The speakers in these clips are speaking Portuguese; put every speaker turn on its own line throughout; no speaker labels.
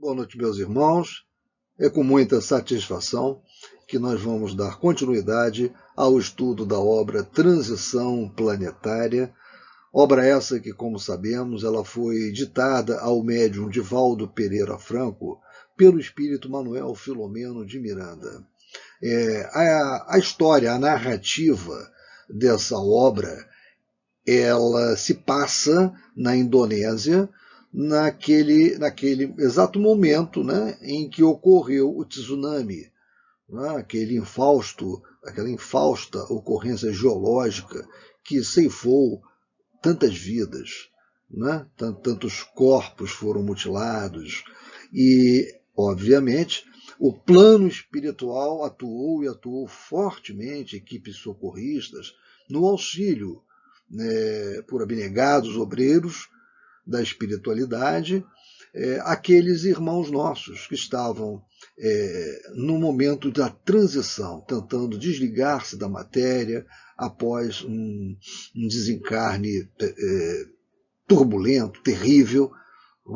Boa noite, meus irmãos. É com muita satisfação que nós vamos dar continuidade ao estudo da obra Transição Planetária, obra essa que, como sabemos, ela foi ditada ao médium Divaldo Pereira Franco pelo espírito Manuel Filomeno de Miranda. É, a, a história, a narrativa dessa obra, ela se passa na Indonésia, naquele, naquele exato momento né, em que ocorreu o tsunami, né, aquele infausto, aquela infausta ocorrência geológica que ceifou tantas vidas, né, tantos corpos foram mutilados e, obviamente, o plano espiritual atuou e atuou fortemente, equipes socorristas, no auxílio né, por abnegados obreiros da espiritualidade, é, aqueles irmãos nossos que estavam é, no momento da transição, tentando desligar-se da matéria após um, um desencarne é, turbulento, terrível,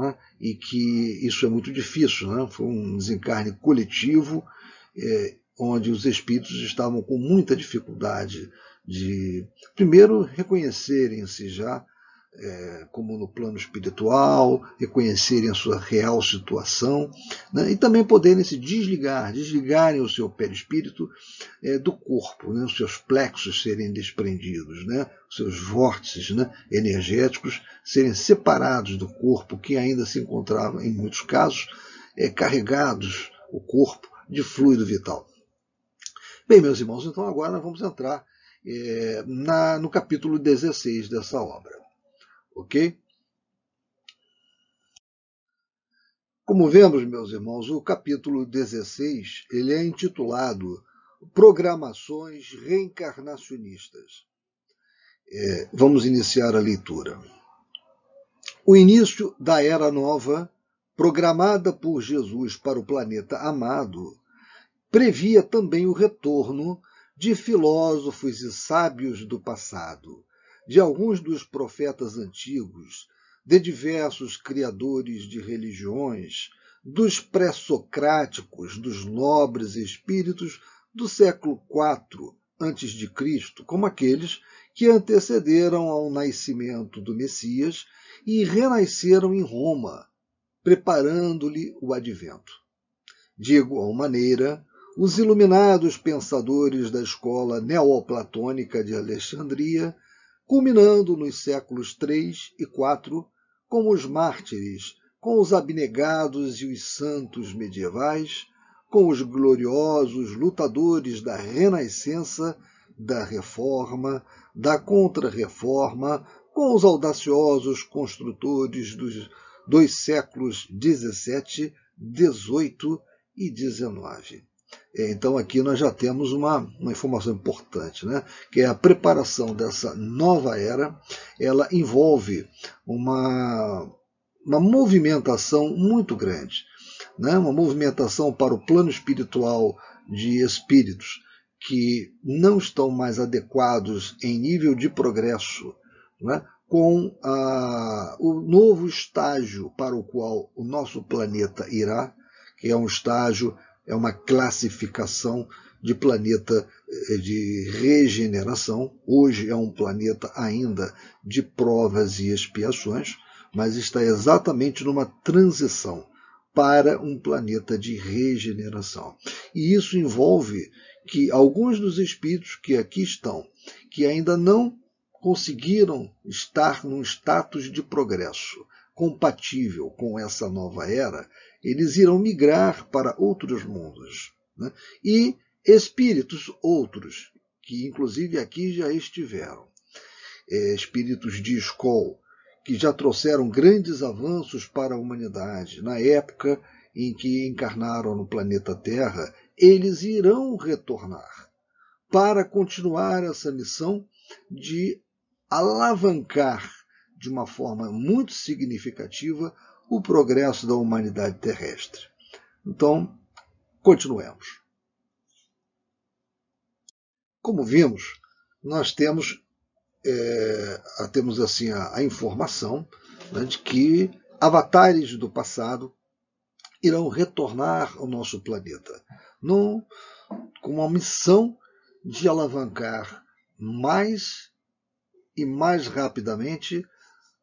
é? e que isso é muito difícil. Né? Foi um desencarne coletivo, é, onde os espíritos estavam com muita dificuldade de, primeiro, reconhecerem-se já é, como no plano espiritual, reconhecerem a sua real situação né, e também poderem se desligar, desligarem o seu perispírito é, do corpo, né, os seus plexos serem desprendidos, né, os seus vórtices né, energéticos serem separados do corpo, que ainda se encontrava, em muitos casos, é, carregados, o corpo, de fluido vital. Bem, meus irmãos, então agora vamos entrar é, na, no capítulo 16 dessa obra ok? Como vemos, meus irmãos, o capítulo 16 ele é intitulado Programações Reencarnacionistas. É, vamos iniciar a leitura. O início da Era Nova, programada por Jesus para o planeta amado, previa também o retorno de filósofos e sábios do passado, de alguns dos profetas antigos, de diversos criadores de religiões, dos pré-socráticos, dos nobres espíritos do século IV a.C., como aqueles que antecederam ao nascimento do Messias e renasceram em Roma, preparando-lhe o advento. De igual maneira, os iluminados pensadores da escola neoplatônica de Alexandria culminando nos séculos III e IV com os mártires, com os abnegados e os santos medievais, com os gloriosos lutadores da Renascença, da Reforma, da Contra-Reforma, com os audaciosos construtores dos dois séculos XVII, XVIII e XIX. É, então aqui nós já temos uma, uma informação importante, né? que é a preparação dessa nova era, ela envolve uma, uma movimentação muito grande, né? uma movimentação para o plano espiritual de espíritos que não estão mais adequados em nível de progresso né? com a, o novo estágio para o qual o nosso planeta irá, que é um estágio é uma classificação de planeta eh, de regeneração. Hoje é um planeta ainda de provas e expiações, mas está exatamente numa transição para um planeta de regeneração. E isso envolve que alguns dos espíritos que aqui estão, que ainda não conseguiram estar num status de progresso compatível com essa nova era, eles irão migrar para outros mundos. Né? E espíritos outros, que inclusive aqui já estiveram, é, espíritos de escola, que já trouxeram grandes avanços para a humanidade. Na época em que encarnaram no planeta Terra, eles irão retornar para continuar essa missão de alavancar de uma forma muito significativa o progresso da humanidade terrestre. Então, continuemos. Como vimos, nós temos, é, temos assim a, a informação né, de que avatares do passado irão retornar ao nosso planeta, num, com uma missão de alavancar mais e mais rapidamente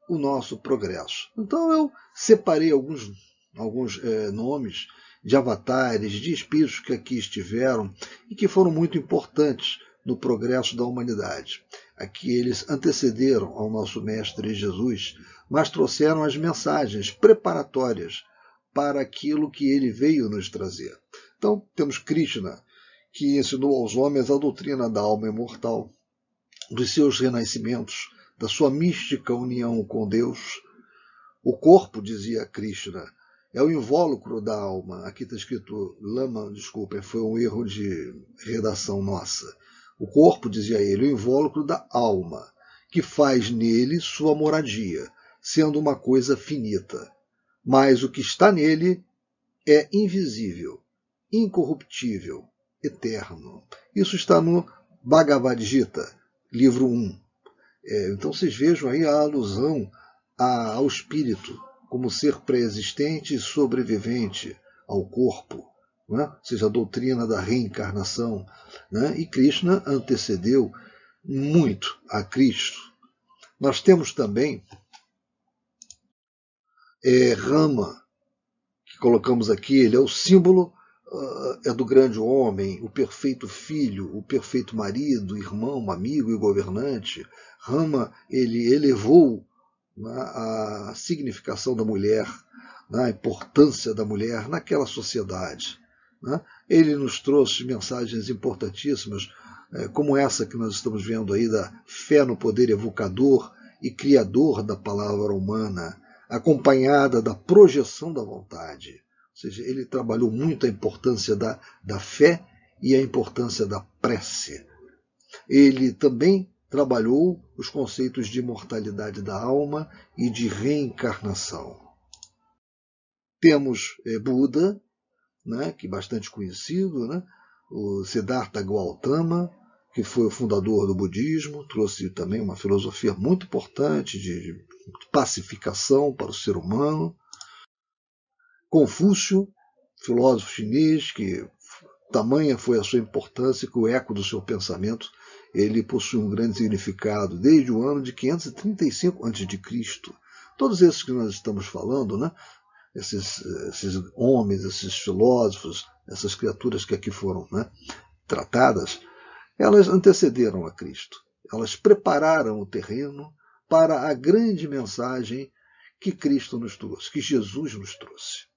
o nosso progresso. Então eu separei alguns, alguns é, nomes de avatares, de espíritos que aqui estiveram e que foram muito importantes no progresso da humanidade. Aqui eles antecederam ao nosso Mestre Jesus, mas trouxeram as mensagens preparatórias para aquilo que ele veio nos trazer. Então, temos Krishna, que ensinou aos homens a doutrina da alma imortal, dos seus renascimentos, da sua mística união com Deus. O corpo, dizia Krishna, é o invólucro da alma. Aqui está escrito lama, desculpem, foi um erro de redação nossa. O corpo, dizia ele, é o invólucro da alma, que faz nele sua moradia, sendo uma coisa finita. Mas o que está nele é invisível, incorruptível, eterno. Isso está no Bhagavad Gita, livro 1. É, então vocês vejam aí a alusão ao espírito como ser pré-existente e sobrevivente ao corpo, né? ou seja, a doutrina da reencarnação. Né? E Krishna antecedeu muito a Cristo. Nós temos também é, Rama, que colocamos aqui, ele é o símbolo é do grande homem, o perfeito filho, o perfeito marido, irmão, amigo e governante. Rama, ele elevou né, a significação da mulher, né, a importância da mulher naquela sociedade. Né? Ele nos trouxe mensagens importantíssimas, é, como essa que nós estamos vendo aí, da fé no poder evocador e criador da palavra humana, acompanhada da projeção da vontade. Seja, ele trabalhou muito a importância da, da fé e a importância da prece. Ele também trabalhou os conceitos de imortalidade da alma e de reencarnação. Temos é, Buda, né, que é bastante conhecido, né, o Siddhartha Gautama, que foi o fundador do budismo, trouxe também uma filosofia muito importante de pacificação para o ser humano. Confúcio, filósofo chinês, que tamanha foi a sua importância que o eco do seu pensamento ele possui um grande significado desde o ano de 535 a.C. Todos esses que nós estamos falando, né, esses, esses homens, esses filósofos, essas criaturas que aqui foram né, tratadas, elas antecederam a Cristo. Elas prepararam o terreno para a grande mensagem que Cristo nos trouxe, que Jesus nos trouxe.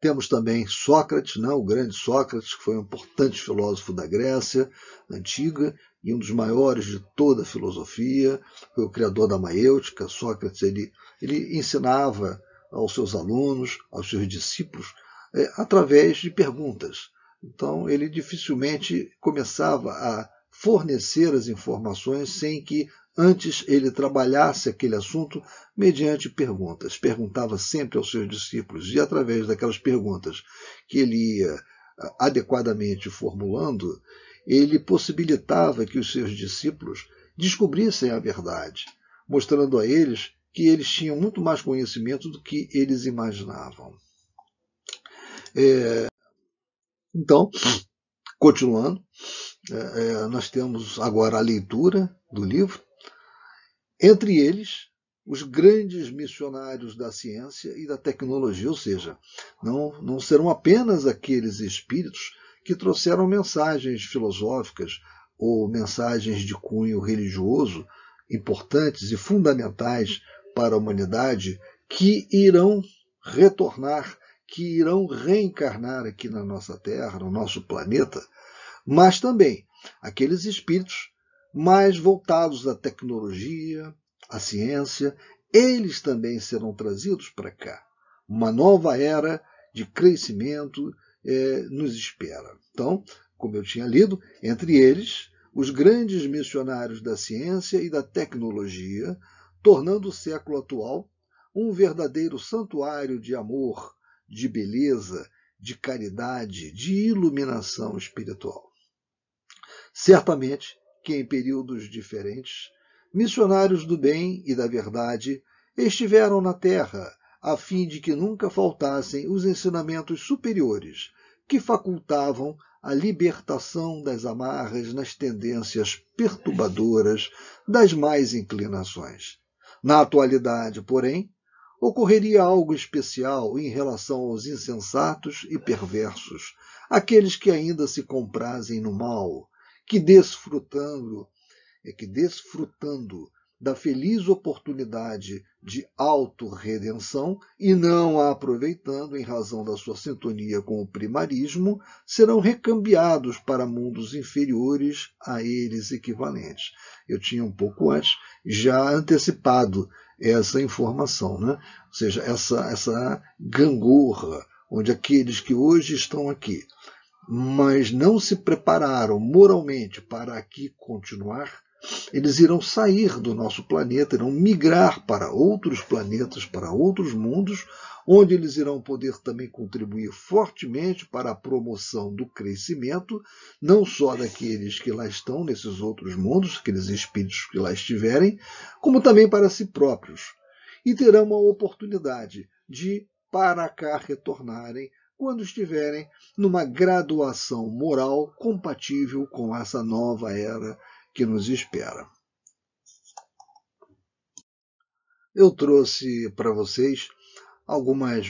Temos também Sócrates, não, o grande Sócrates, que foi um importante filósofo da Grécia antiga e um dos maiores de toda a filosofia, foi o criador da maêutica. Sócrates ele, ele ensinava aos seus alunos, aos seus discípulos, é, através de perguntas. Então, ele dificilmente começava a fornecer as informações sem que Antes ele trabalhasse aquele assunto mediante perguntas. Perguntava sempre aos seus discípulos, e através daquelas perguntas que ele ia ah, adequadamente formulando, ele possibilitava que os seus discípulos descobrissem a verdade, mostrando a eles que eles tinham muito mais conhecimento do que eles imaginavam. É, então, continuando, é, é nós temos agora a leitura do livro. Entre eles, os grandes missionários da ciência e da tecnologia, ou seja, não, não serão apenas aqueles espíritos que trouxeram mensagens filosóficas ou mensagens de cunho religioso importantes e fundamentais para a humanidade que irão retornar, que irão reencarnar aqui na nossa Terra, no nosso planeta, mas também aqueles espíritos mais voltados à tecnologia, à ciência, eles também serão trazidos para cá. Uma nova era de crescimento é, nos espera. Então, como eu tinha lido, entre eles, os grandes missionários da ciência e da tecnologia, tornando o século atual um verdadeiro santuário de amor, de beleza, de caridade, de iluminação espiritual. Certamente, que em períodos diferentes, missionários do bem e da verdade estiveram na terra a fim de que nunca faltassem os ensinamentos superiores, que facultavam a libertação das amarras nas tendências perturbadoras das mais inclinações. Na atualidade, porém, ocorreria algo especial em relação aos insensatos e perversos, aqueles que ainda se comprazem no mal, que desfrutando, é que desfrutando da feliz oportunidade de autorredenção e não a aproveitando em razão da sua sintonia com o primarismo, serão recambiados para mundos inferiores a eles equivalentes. Eu tinha um pouco antes já antecipado essa informação, né? ou seja, essa, essa gangorra, onde aqueles que hoje estão aqui, mas não se prepararam moralmente para aqui continuar, eles irão sair do nosso planeta, irão migrar para outros planetas, para outros mundos, onde eles irão poder também contribuir fortemente para a promoção do crescimento, não só daqueles que lá estão nesses outros mundos, aqueles espíritos que lá estiverem, como também para si próprios. E terão uma oportunidade de para cá retornarem quando estiverem numa graduação moral compatível com essa nova era que nos espera. Eu trouxe para vocês algumas,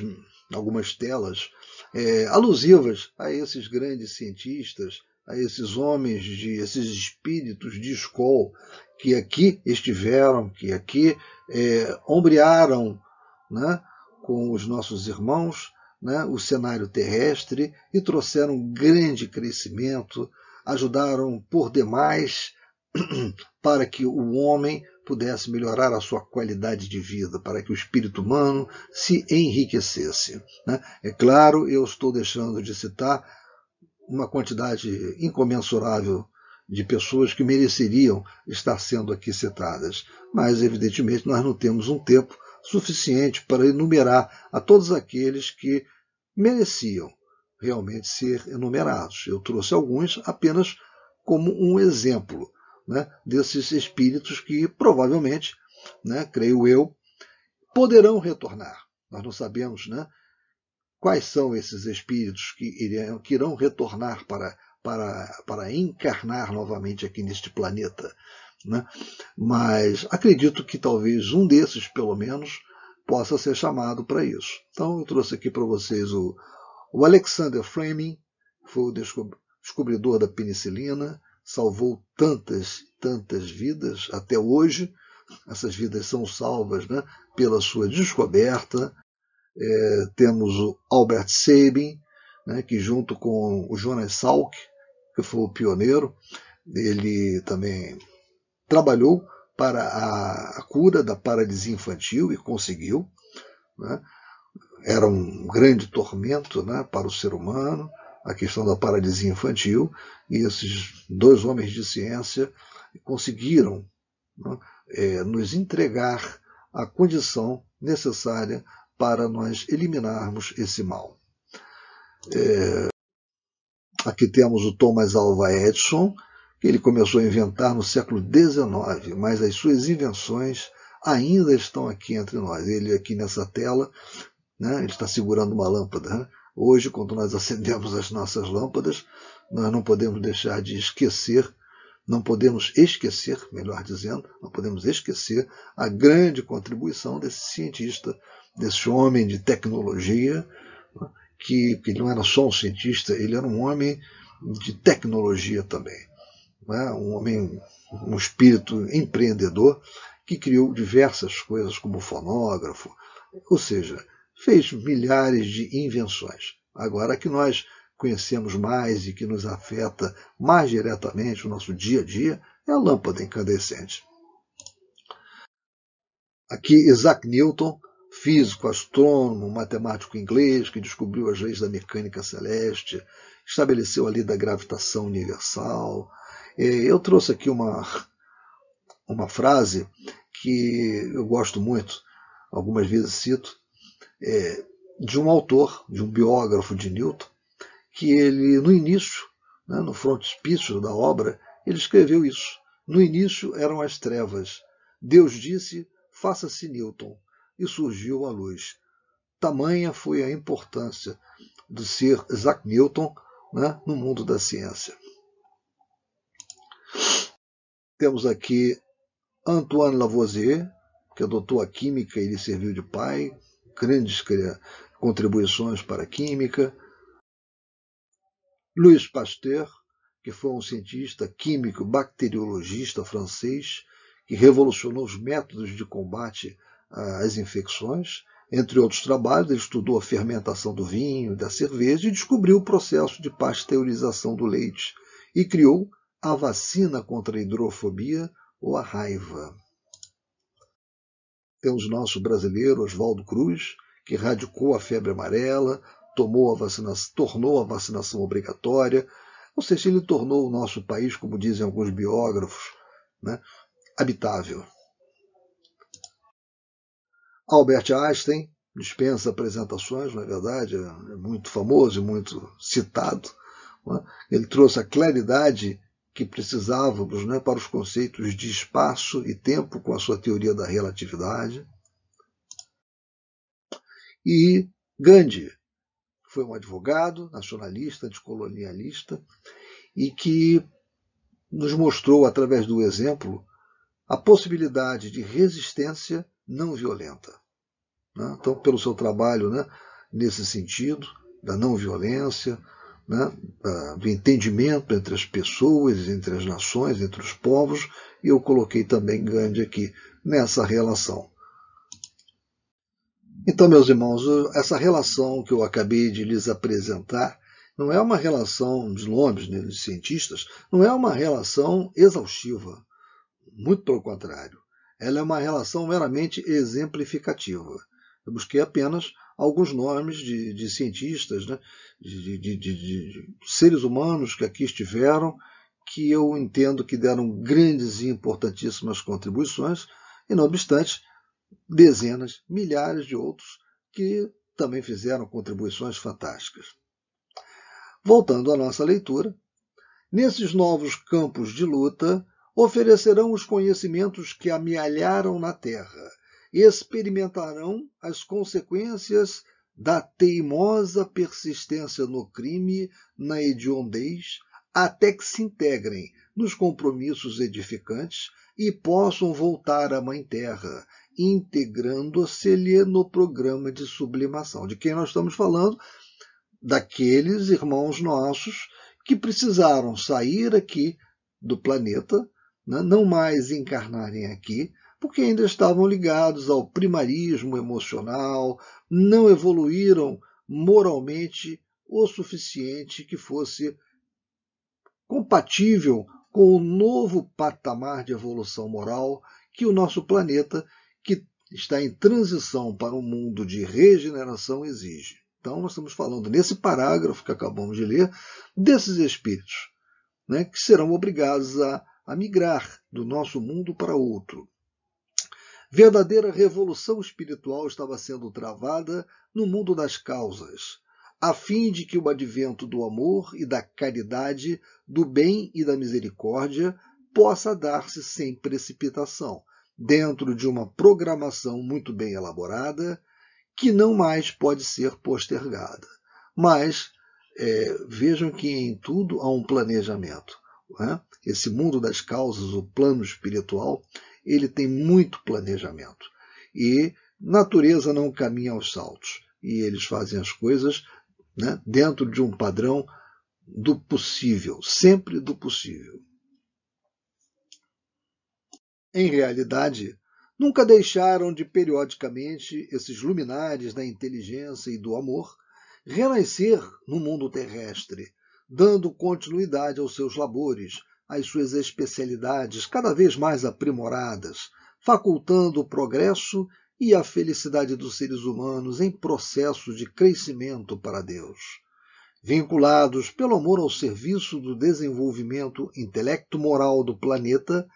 algumas telas é, alusivas a esses grandes cientistas, a esses homens, de, esses espíritos de escola que aqui estiveram, que aqui é, ombrearam né, com os nossos irmãos né, o cenário terrestre e trouxeram grande crescimento, ajudaram por demais para que o homem pudesse melhorar a sua qualidade de vida, para que o espírito humano se enriquecesse. Né? É claro, eu estou deixando de citar uma quantidade incomensurável de pessoas que mereceriam estar sendo aqui citadas, mas evidentemente nós não temos um tempo suficiente para enumerar a todos aqueles que mereciam realmente ser enumerados. Eu trouxe alguns apenas como um exemplo né, desses espíritos que provavelmente, né, creio eu, poderão retornar. Nós não sabemos né, quais são esses espíritos que, irão, que irão retornar para, para, para encarnar novamente aqui neste planeta. Né? Mas acredito que talvez um desses, pelo menos, possa ser chamado para isso. Então eu trouxe aqui para vocês o, o Alexander Fleming, foi o descobridor da penicilina, salvou tantas, tantas vidas até hoje. Essas vidas são salvas né, pela sua descoberta. É, temos o Albert Sabin, né, que junto com o Jonas Salk, que foi o pioneiro, ele também trabalhou para a, a cura da paralisia infantil e conseguiu. Né? Era um grande tormento né, para o ser humano a questão da paralisia infantil, e esses dois homens de ciência conseguiram né, é, nos entregar a condição necessária para nós eliminarmos esse mal. É, aqui temos o Thomas Alva Edison, que ele começou a inventar no século XIX, mas as suas invenções ainda estão aqui entre nós. Ele aqui nessa tela, né, ele está segurando uma lâmpada. Né? Hoje, quando nós acendemos as nossas lâmpadas, nós não podemos deixar de esquecer, não podemos esquecer, melhor dizendo, não podemos esquecer a grande contribuição desse cientista, desse homem de tecnologia, que, que ele não era só um cientista, ele era um homem de tecnologia também. Né? Um homem, um espírito empreendedor que criou diversas coisas como fonógrafo, ou seja, fez milhares de invenções. Agora que nós conhecemos mais e que nos afeta mais diretamente o nosso dia a dia é a lâmpada incandescente. Aqui Isaac Newton, físico, astrônomo, matemático inglês que descobriu as leis da mecânica celeste, estabeleceu a lei da gravitação universal. Eu trouxe aqui uma, uma frase que eu gosto muito, algumas vezes cito, é, de um autor, de um biógrafo de Newton, que ele, no início, né, no frontispício da obra, ele escreveu isso. No início eram as trevas. Deus disse: faça-se Newton, e surgiu a luz. tamanha foi a importância do ser Isaac Newton né, no mundo da ciência. Temos aqui Antoine Lavoisier, que adotou a química e lhe serviu de pai, grandes contribuições para a química. Louis Pasteur, que foi um cientista químico bacteriologista francês que revolucionou os métodos de combate às infecções. Entre outros trabalhos, ele estudou a fermentação do vinho, da cerveja e descobriu o processo de pasteurização do leite e criou a vacina contra a hidrofobia ou a raiva. Temos nosso brasileiro Oswaldo Cruz, que erradicou a febre amarela, tomou a vacinação, tornou a vacinação obrigatória, ou seja, ele tornou o nosso país, como dizem alguns biógrafos, né, habitável. Albert Einstein dispensa apresentações, não é verdade? É muito famoso e muito citado. Né? Ele trouxe a claridade que precisávamos né, para os conceitos de espaço e tempo com a sua teoria da relatividade. E Gandhi foi um advogado nacionalista, anticolonialista, e que nos mostrou, através do exemplo, a possibilidade de resistência não violenta. Né? Então, pelo seu trabalho né, nesse sentido, da não violência, né, do entendimento entre as pessoas, entre as nações, entre os povos, e eu coloquei também Gandhi aqui nessa relação. Então, meus irmãos, essa relação que eu acabei de lhes apresentar não é uma relação de nomes né, de cientistas, não é uma relação exaustiva. Muito pelo contrário. Ela é uma relação meramente exemplificativa. Eu busquei apenas alguns nomes de, de cientistas, né, de, de, de, seres humanos que aqui estiveram, que eu entendo que deram grandes e importantíssimas contribuições, e não obstante, dezenas, milhares de outros que também fizeram contribuições fantásticas. Voltando à nossa leitura, nesses novos campos de luta oferecerão os conhecimentos que amealharam na terra experimentarão as consequências da teimosa persistência no crime, na hediondez, até que se integrem nos compromissos edificantes e possam voltar à Mãe Terra, integrando-se-lhe no programa de sublimação. De quem nós estamos falando? Daqueles irmãos nossos que precisaram sair aqui do planeta, né, não mais encarnarem aqui, porque ainda estavam ligados ao primarismo emocional, não evoluíram moralmente o suficiente que fosse compatível com o novo patamar de evolução moral que o nosso planeta, que está em transição para um mundo de regeneração, exige. Então, nós estamos falando nesse parágrafo que acabamos de ler desses espíritos, né, que serão obrigados a, a migrar do nosso mundo para outro. Verdadeira revolução espiritual estava sendo travada no mundo das causas, a fim de que o advento do amor e da caridade, do bem e da misericórdia possa dar-se sem precipitação, dentro de uma programação muito bem elaborada, que não mais pode ser postergada. Mas é, vejam que em tudo há um planejamento. Né? Esse mundo das causas, o plano espiritual, ele tem muito planejamento. E natureza não caminha aos saltos. E eles fazem as coisas né, dentro de um padrão do possível, sempre do possível. Em realidade, nunca deixaram de periodicamente esses luminares da inteligência e do amor renascer no mundo terrestre, dando continuidade aos seus labores, as suas especialidades cada vez mais aprimoradas, facultando o progresso e a felicidade dos seres humanos em processo de crescimento para Deus. Vinculados pelo amor ao serviço do desenvolvimento intelecto-moral do planeta,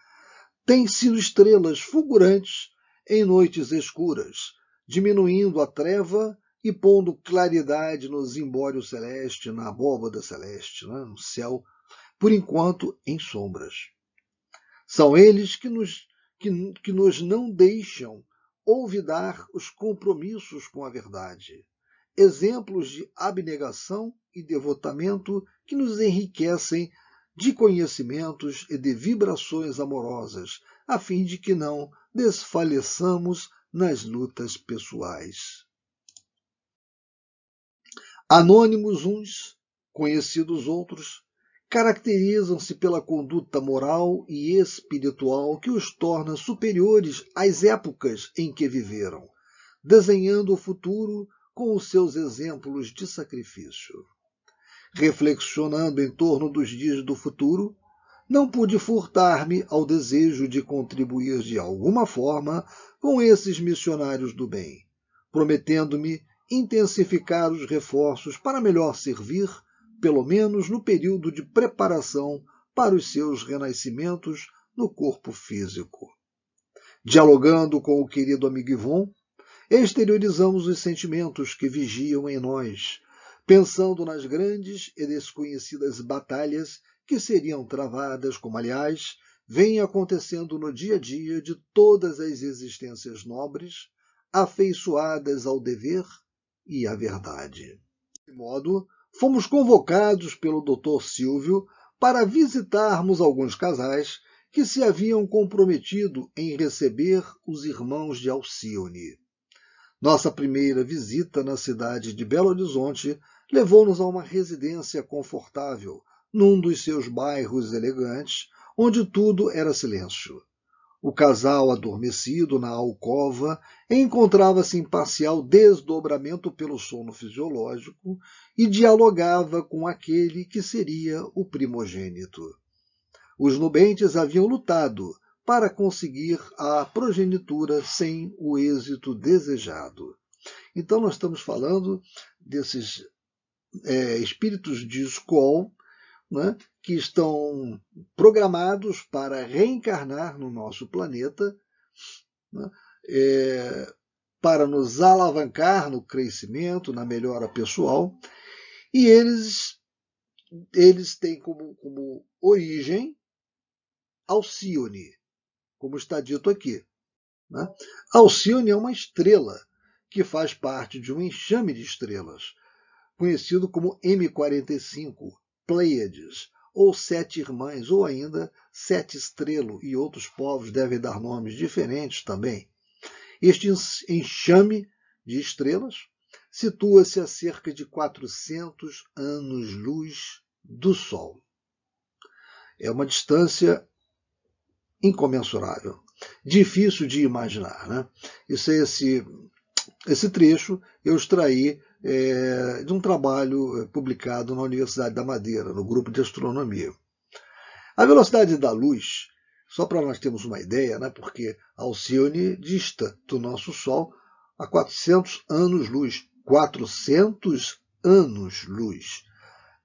têm sido estrelas fulgurantes em noites escuras, diminuindo a treva e pondo claridade no zimbório celeste, na abóbada celeste, né, no céu por enquanto em sombras. São eles que nos, que, que nos não deixam olvidar os compromissos com a verdade, exemplos de abnegação e devotamento que nos enriquecem de conhecimentos e de vibrações amorosas, a fim de que não desfaleçamos nas lutas pessoais. Anônimos uns, conhecidos outros, caracterizam-se pela conduta moral e espiritual que os torna superiores às épocas em que viveram, desenhando o futuro com os seus exemplos de sacrifício. Reflexionando em torno dos dias do futuro, não pude furtar-me ao desejo de contribuir de alguma forma com esses missionários do bem, prometendo-me intensificar os reforços para melhor servir, pelo menos no período de preparação para os seus renascimentos no corpo físico. Dialogando com o querido amigo Ivon, exteriorizamos os sentimentos que vigiam em nós, pensando nas grandes e desconhecidas batalhas que seriam travadas, como aliás vem acontecendo no dia a dia de todas as existências nobres, afeiçoadas ao dever e a verdade. De modo, fomos convocados pelo Dr. Silvio para visitarmos alguns casais que se haviam comprometido em receber os irmãos de Alcione. Nossa primeira visita na cidade de Belo Horizonte levou-nos a uma residência confortável, num dos seus bairros elegantes, onde tudo era silêncio. O casal adormecido na alcova encontrava-se em parcial desdobramento pelo sono fisiológico e dialogava com aquele que seria o primogênito. Os nubentes haviam lutado para conseguir a progenitura sem o êxito desejado. Então, nós estamos falando desses é, espíritos de escola né, que estão programados para reencarnar no nosso planeta, né, é, para nos alavancar no crescimento, na melhora pessoal, e eles, eles têm como, como origem Alcione, como está dito aqui. Né? Alcione é uma estrela que faz parte de um enxame de estrelas, conhecido como M45, Pleiades, ou Sete Irmãs, ou ainda Sete Estrelo, e outros povos devem dar nomes diferentes também. Este enxame de estrelas situa-se a cerca de 400 anos-luz do Sol. É uma distância incomensurável, difícil de imaginar. Né? Isso é esse, esse trecho eu extraí é, de um trabalho é, publicado na Universidade da Madeira, no grupo de astronomia. A velocidade da luz, só para nós termos uma ideia, né, porque Alcione dista do nosso Sol a 400 anos-luz. 400 anos-luz.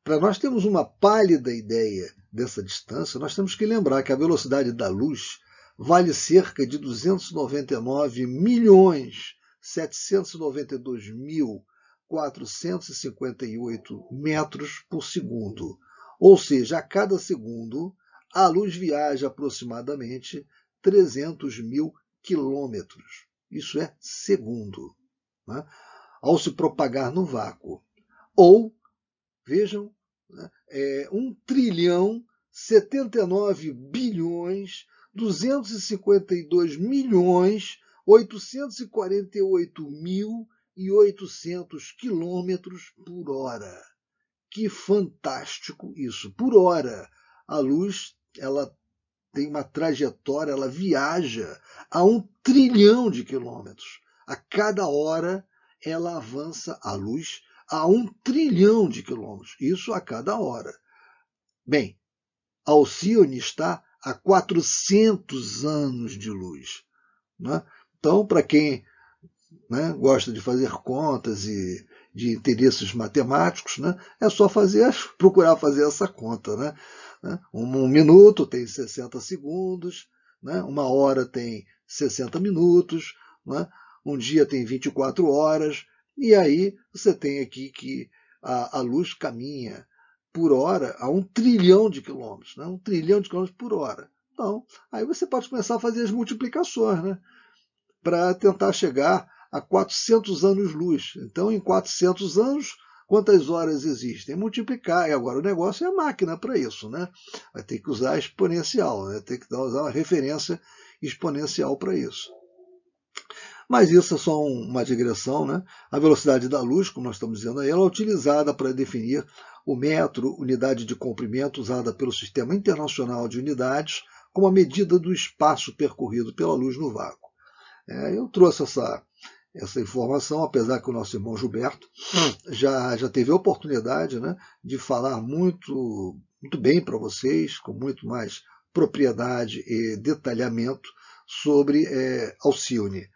Para nós termos uma pálida ideia dessa distância, nós temos que lembrar que a velocidade da luz vale cerca de 299 milhões 792 mil 458 metros por segundo. Ou seja, a cada segundo, a luz viaja aproximadamente 300 mil quilômetros. Isso é segundo. Né? Ao se propagar no vácuo. Ou, vejam, né, é 1 trilhão 79 bilhões 252 milhões 848 mil e 800 quilômetros por hora. Que fantástico isso! Por hora, a luz ela tem uma trajetória, ela viaja a um trilhão de quilômetros. A cada hora ela avança a luz a um trilhão de quilômetros. Isso a cada hora. Bem, Alcione está a 400 anos de luz. Né? Então, para quem né, gosta de fazer contas e de interesses matemáticos, né, é só fazer, procurar fazer essa conta. Né? Um, minuto tem 60 segundos, né, uma hora tem 60 minutos, né, um dia tem 24 horas, e aí você tem aqui que a, a luz caminha por hora a um trilhão de quilômetros, né, um trilhão de quilômetros por hora. Então, aí você pode começar a fazer as multiplicações. Né? para tentar chegar a 400 anos-luz. Então, em 400 anos, quantas horas existem? Multiplicar. E agora o negócio é a máquina para isso, né? Vai ter que usar exponencial, né? tem que usar uma referência exponencial para isso. Mas isso é só uma digressão, né? A velocidade da luz, como nós estamos dizendo aí, ela é utilizada para definir o metro, unidade de comprimento usada pelo Sistema Internacional de Unidades, como a medida do espaço percorrido pela luz no vácuo. É, eu trouxe essa, essa informação, apesar que o nosso irmão Gilberto já, já teve a oportunidade né, de falar muito, muito bem para vocês, com muito mais propriedade e detalhamento sobre é, Alcione.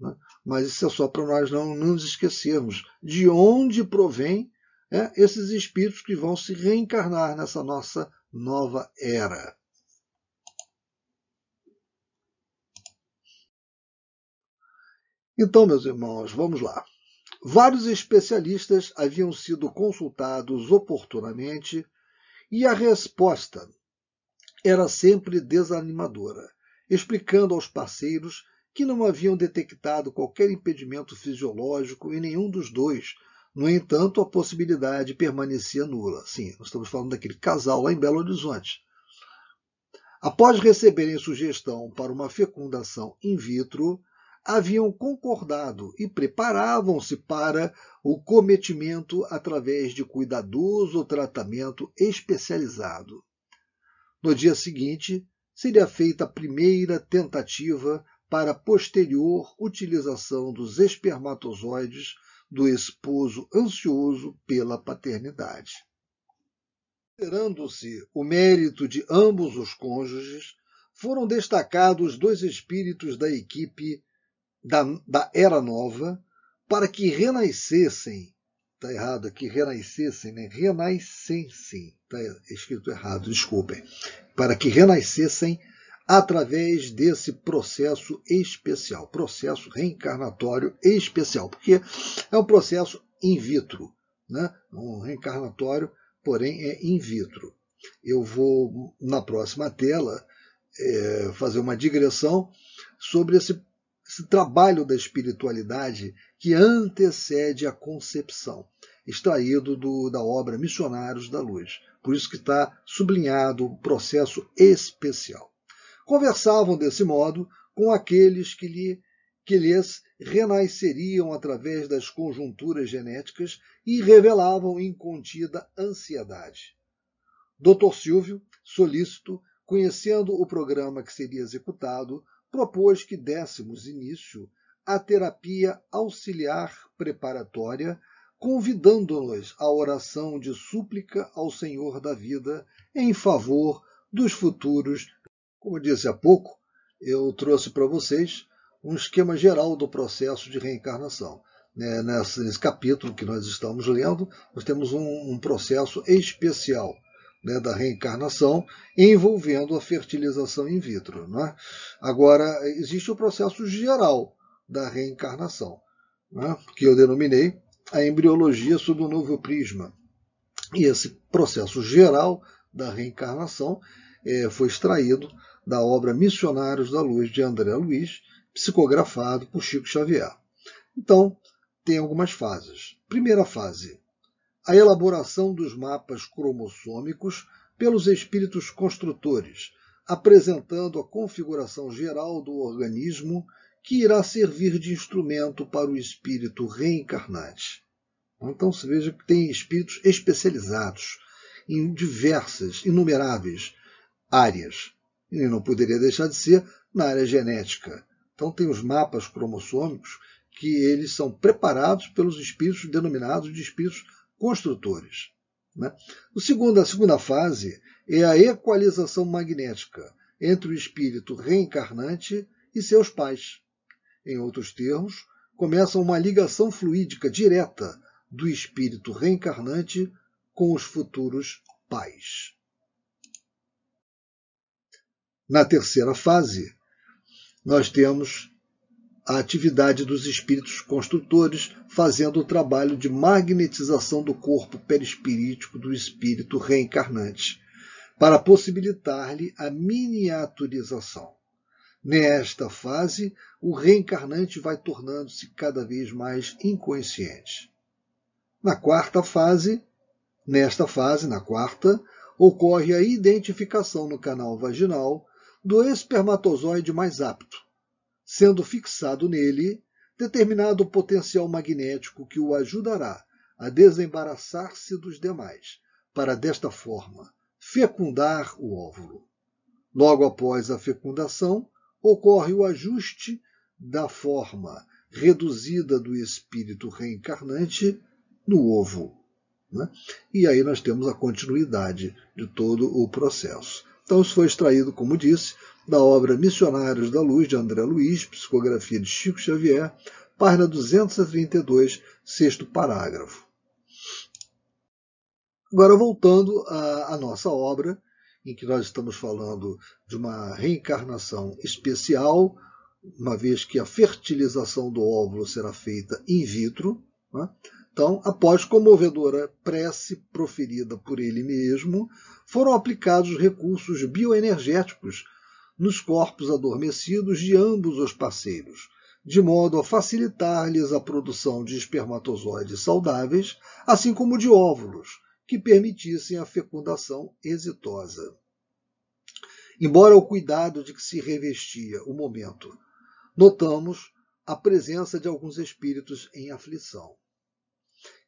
Né? Mas isso é só para nós não, não nos esquecermos de onde provém é, esses espíritos que vão se reencarnar nessa nossa nova era. Então, meus irmãos, vamos lá. Vários especialistas haviam sido consultados oportunamente e a resposta era sempre desanimadora, explicando aos parceiros que não haviam detectado qualquer impedimento fisiológico em nenhum dos dois. No entanto, a possibilidade permanecia nula. Sim, nós estamos falando daquele casal lá em Belo Horizonte. Após receberem sugestão para uma fecundação in vitro, haviam concordado e preparavam-se para o cometimento através de cuidadoso tratamento especializado. No dia seguinte, seria feita a primeira tentativa para posterior utilização dos espermatozoides do esposo ansioso pela paternidade. Considerando-se o mérito de ambos os cônjuges, foram destacados dois espíritos da equipe da, da Era Nova para que renascessem. Está errado aqui, renascessem, né? Renascessem. Está escrito errado, desculpem. Para que renascessem através desse processo especial, processo reencarnatório especial, porque é um processo in vitro, né? um reencarnatório, porém é in vitro. Eu vou, na próxima tela, é, fazer uma digressão sobre esse esse trabalho da espiritualidade que antecede a concepção, extraído do, da obra Missionários da Luz. Por isso que está sublinhado o processo especial. Conversavam desse modo com aqueles que, lhe, que lhes renasceriam através das conjunturas genéticas e revelavam incontida ansiedade. Dr. Silvio, solícito, conhecendo o programa que seria executado, propôs que dessemos início à terapia auxiliar preparatória, convidando-nos à oração de súplica ao Senhor da vida em favor dos futuros. Como disse há pouco, eu trouxe para vocês um esquema geral do processo de reencarnação. Né, nesse, capítulo que nós estamos lendo, nós temos um processo especial né, da reencarnação envolvendo a fertilização in vitro. Né? Agora, existe o processo geral da reencarnação, né, que eu denominei a embriologia sob um novo prisma. E esse processo geral da reencarnação é, foi extraído da obra Missionários da Luz de André Luiz, psicografado por Chico Xavier. Então, tem algumas fases. Primeira fase, a elaboração dos mapas cromossômicos pelos espíritos construtores, apresentando a configuração geral do organismo que irá servir de instrumento para o espírito reencarnante. Então se veja que tem espíritos especializados em diversas, inumeráveis áreas. E não poderia deixar de ser na área genética. Então tem os mapas cromossômicos que eles são preparados pelos espíritos denominados de espíritos construtores. Né? O segundo, a segunda fase é a equalização magnética entre o espírito reencarnante e seus pais. Em outros termos, começa uma ligação fluídica direta do espírito reencarnante com os futuros pais. Na terceira fase, nós temos a atividade dos espíritos construtores, fazendo o trabalho de magnetização do corpo perispirítico do espírito reencarnante, para possibilitar-lhe a miniaturização. Nesta fase, o reencarnante vai tornando-se cada vez mais inconsciente. Na quarta fase, nesta fase, na quarta, ocorre a identificação no canal vaginal do espermatozoide mais apto, sendo fixado nele determinado potencial magnético que o ajudará a desembaraçar-se dos demais, para desta forma fecundar o óvulo. Logo após a fecundação, ocorre o ajuste da forma reduzida do espírito reencarnante no ovo. Né? E aí nós temos a continuidade de todo o processo. Então, isso foi extraído, como disse, da obra Missionários da Luz, de André Luiz, psicografia de Chico Xavier, página 232, sexto parágrafo. Agora, voltando à, à nossa obra, em que nós estamos falando de uma reencarnação especial, uma vez que a fertilização do óvulo será feita in vitro. Né? Então, após comovedora prece proferida por ele mesmo, foram aplicados recursos bioenergéticos nos corpos adormecidos de ambos os parceiros, de modo a facilitar-lhes a produção de espermatozoides saudáveis, assim como de óvulos, que permitissem a fecundação exitosa. Embora o cuidado de que se revestia o momento, notamos a presença de alguns espíritos em aflição,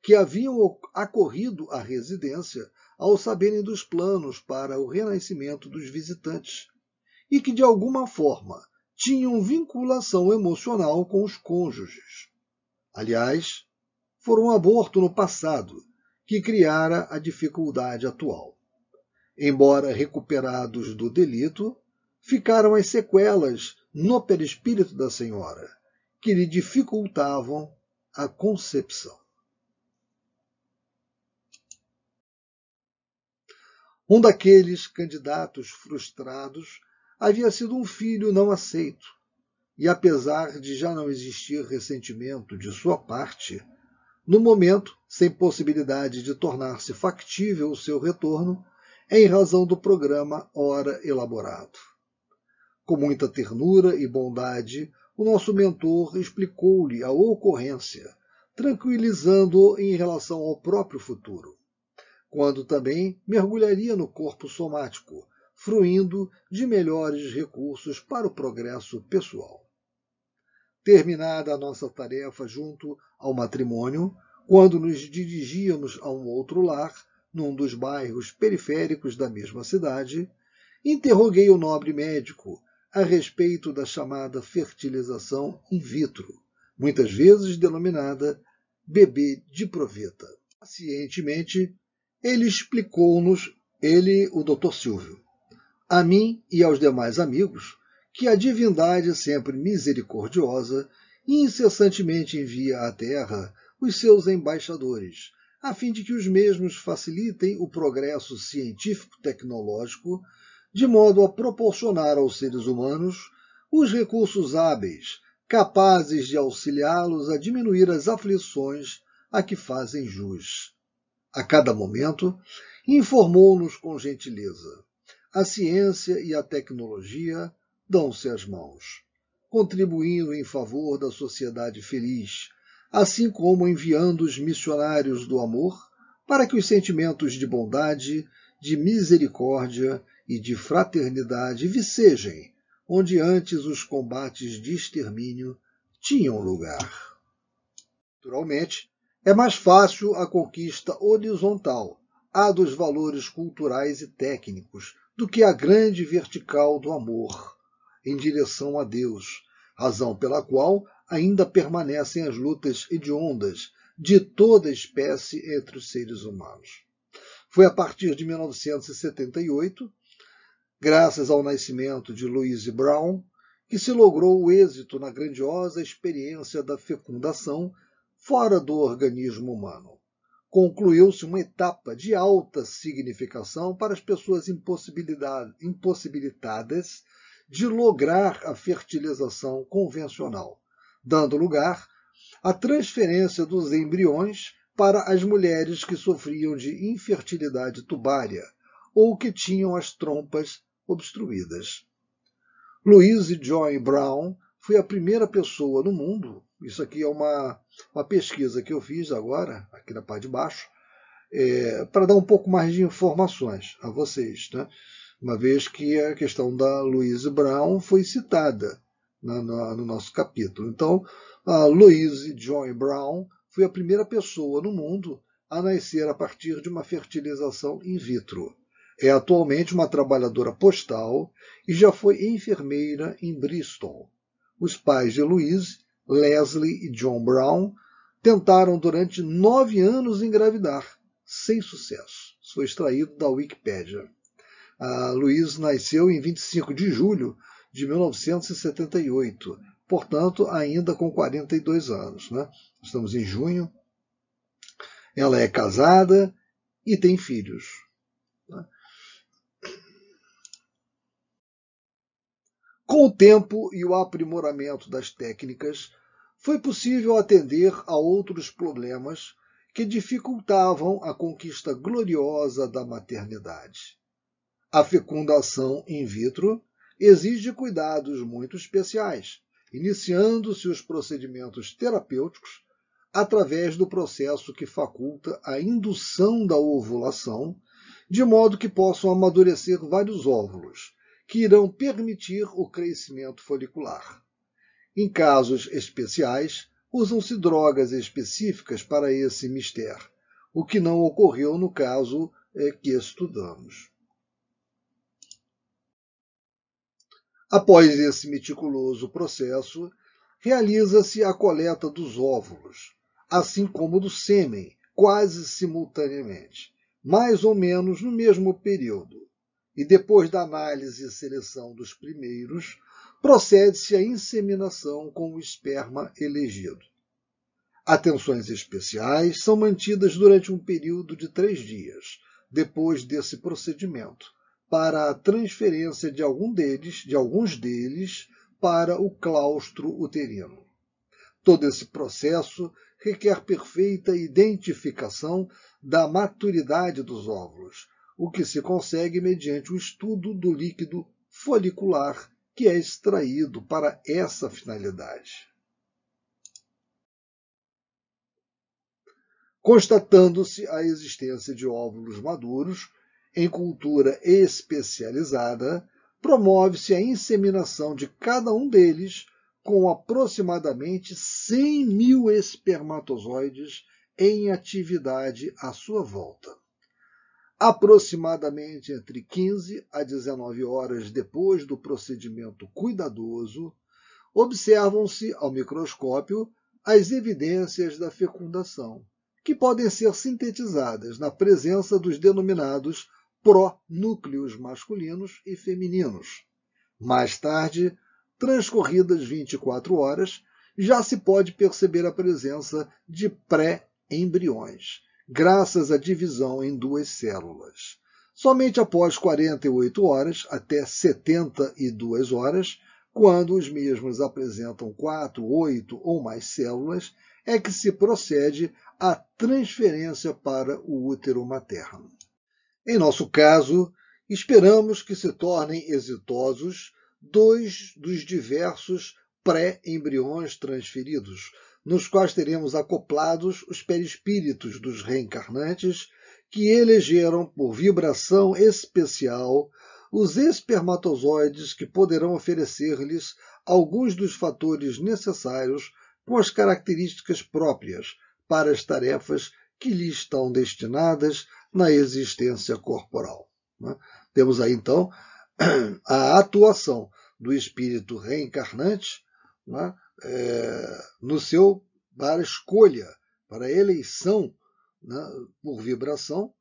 que haviam acorrido à residência ao saberem dos planos para o renascimento dos visitantes e que, de alguma forma, tinham vinculação emocional com os cônjuges. Aliás, foram um aborto no passado que criara a dificuldade atual. Embora recuperados do delito, ficaram as sequelas no perispírito da senhora, que lhe dificultavam a concepção. Um daqueles candidatos frustrados havia sido um filho não aceito, e apesar de já não existir ressentimento de sua parte, no momento, sem possibilidade de tornar-se factível o seu retorno, em razão do programa ora elaborado. Com muita ternura e bondade, o nosso mentor explicou-lhe a ocorrência, tranquilizando-o em relação ao próprio futuro, quando também mergulharia no corpo somático, fruindo de melhores recursos para o progresso pessoal. Terminada a nossa tarefa junto ao matrimônio, quando nos dirigíamos a um outro lar, num dos bairros periféricos da mesma cidade, interroguei o nobre médico a respeito da chamada fertilização in vitro, muitas vezes denominada bebê de proveta. Pacientemente, ele explicou-nos, ele, o Dr. Silvio, a mim e aos demais amigos, que a divindade sempre misericordiosa incessantemente envia à Terra os seus embaixadores, a fim de que os mesmos facilitem o progresso científico-tecnológico, de modo a proporcionar aos seres humanos os recursos hábeis, capazes de auxiliá-los a diminuir as aflições a que fazem jus. A cada momento, informou-nos com gentileza a ciência e a tecnologia dão-se as mãos, contribuindo em favor da sociedade feliz, assim como enviando os missionários do amor para que os sentimentos de bondade, de misericórdia e de fraternidade vicejem onde antes os combates de extermínio tinham lugar. Naturalmente, é mais fácil a conquista horizontal, a dos valores culturais e técnicos, do que a grande vertical do amor em direção a Deus, razão pela qual ainda permanecem as lutas hediondas de toda espécie entre os seres humanos. Foi a partir de 1978, graças ao nascimento de Louise Brown, que se logrou o êxito na grandiosa experiência da fecundação fora do organismo humano concluiu-se uma etapa de alta significação para as pessoas impossibilitadas de lograr a fertilização convencional, dando lugar à transferência dos embriões para as mulheres que sofriam de infertilidade tubária ou que tinham as trompas obstruídas. Louise Joy Brown foi a primeira pessoa no mundo, isso aqui é uma, uma pesquisa que eu fiz agora, aqui na parte de baixo, é, para dar um pouco mais de informações a vocês, né? uma vez que a questão da Louise Brown foi citada na, na, no nosso capítulo. Então, a Louise Joy Brown foi a primeira pessoa no mundo a nascer a partir de uma fertilização in vitro. É atualmente uma trabalhadora postal e já foi enfermeira em Bristol. Os pais de Louise, Leslie e John Brown, tentaram durante nove anos engravidar, sem sucesso. Isso foi extraído da Wikipédia. A Louise nasceu em 25 de julho de 1978, portanto, ainda com 42 anos. Né? Estamos em junho. Ela é casada e tem filhos. Né? Com o tempo e o aprimoramento das técnicas, foi possível atender a outros problemas que dificultavam a conquista gloriosa da maternidade. A fecundação in vitro exige cuidados muito especiais, iniciando-se os procedimentos terapêuticos através do processo que faculta a indução da ovulação, de modo que possam amadurecer vários óvulos, que irão permitir o crescimento folicular. Em casos especiais, usam-se drogas específicas para esse mistério, o que não ocorreu no caso é, que estudamos. Após esse meticuloso processo, realiza-se a coleta dos óvulos, assim como do sêmen, quase simultaneamente, mais ou menos no mesmo período e depois da análise e seleção dos primeiros, procede-se à inseminação com o esperma elegido. Atenções especiais são mantidas durante um período de três dias, depois desse procedimento, para a transferência de, algum deles, de alguns deles para o claustro uterino. Todo esse processo requer perfeita identificação da maturidade dos óvulos, o que se consegue mediante o estudo do líquido folicular que é extraído para essa finalidade. Constatando-se a existência de óvulos maduros em cultura especializada, promove-se a inseminação de cada um deles com aproximadamente 100 mil espermatozoides em atividade à sua volta aproximadamente entre 15 a 19 horas depois do procedimento cuidadoso, observam-se ao microscópio as evidências da fecundação, que podem ser sintetizadas na presença dos denominados pronúcleos masculinos e femininos. Mais tarde, transcorridas 24 horas, já se pode perceber a presença de pré-embriões, graças à divisão em duas células. Somente após 48 horas até 72 horas, quando os mesmos apresentam 4, 8 ou mais células, é que se procede à transferência para o útero materno. Em nosso caso, esperamos que se tornem exitosos dois dos diversos pré-embriões transferidos, nos quais teremos acoplados os perispíritos dos reencarnantes que elegeram por vibração especial os espermatozoides que poderão oferecer-lhes alguns dos fatores necessários com as características próprias para as tarefas que lhe estão destinadas na existência corporal. Né? Temos aí então a atuação do espírito reencarnante né? É, no seu para escolha, para eleição né, por vibração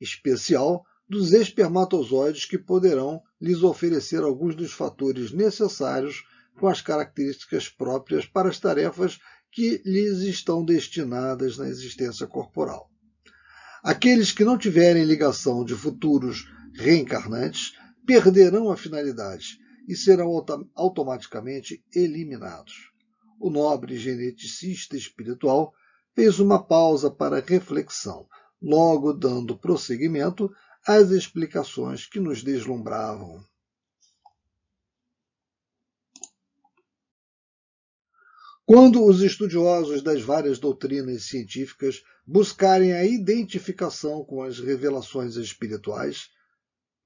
especial dos espermatozoides que poderão lhes oferecer alguns dos fatores necessários com as características próprias para as tarefas que lhes estão destinadas na existência corporal. Aqueles que não tiverem ligação de futuros reencarnantes perderão a finalidade e serão automaticamente eliminados o nobre geneticista espiritual fez uma pausa para reflexão, logo dando prosseguimento às explicações que nos deslumbravam. Quando os estudiosos das várias doutrinas científicas buscarem a identificação com as revelações espirituais,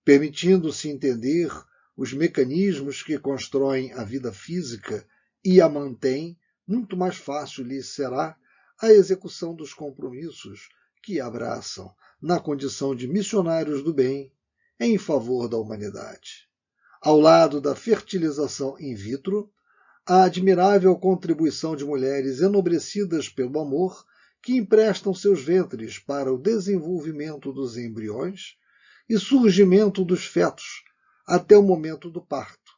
permitindo-se entender os mecanismos que constroem a vida física e a mantêm, muito mais fácil lhes será a execução dos compromissos que abraçam na condição de missionários do bem em favor da humanidade. Ao lado da fertilização in vitro, a admirável contribuição de mulheres enobrecidas pelo amor que emprestam seus ventres para o desenvolvimento dos embriões e surgimento dos fetos até o momento do parto.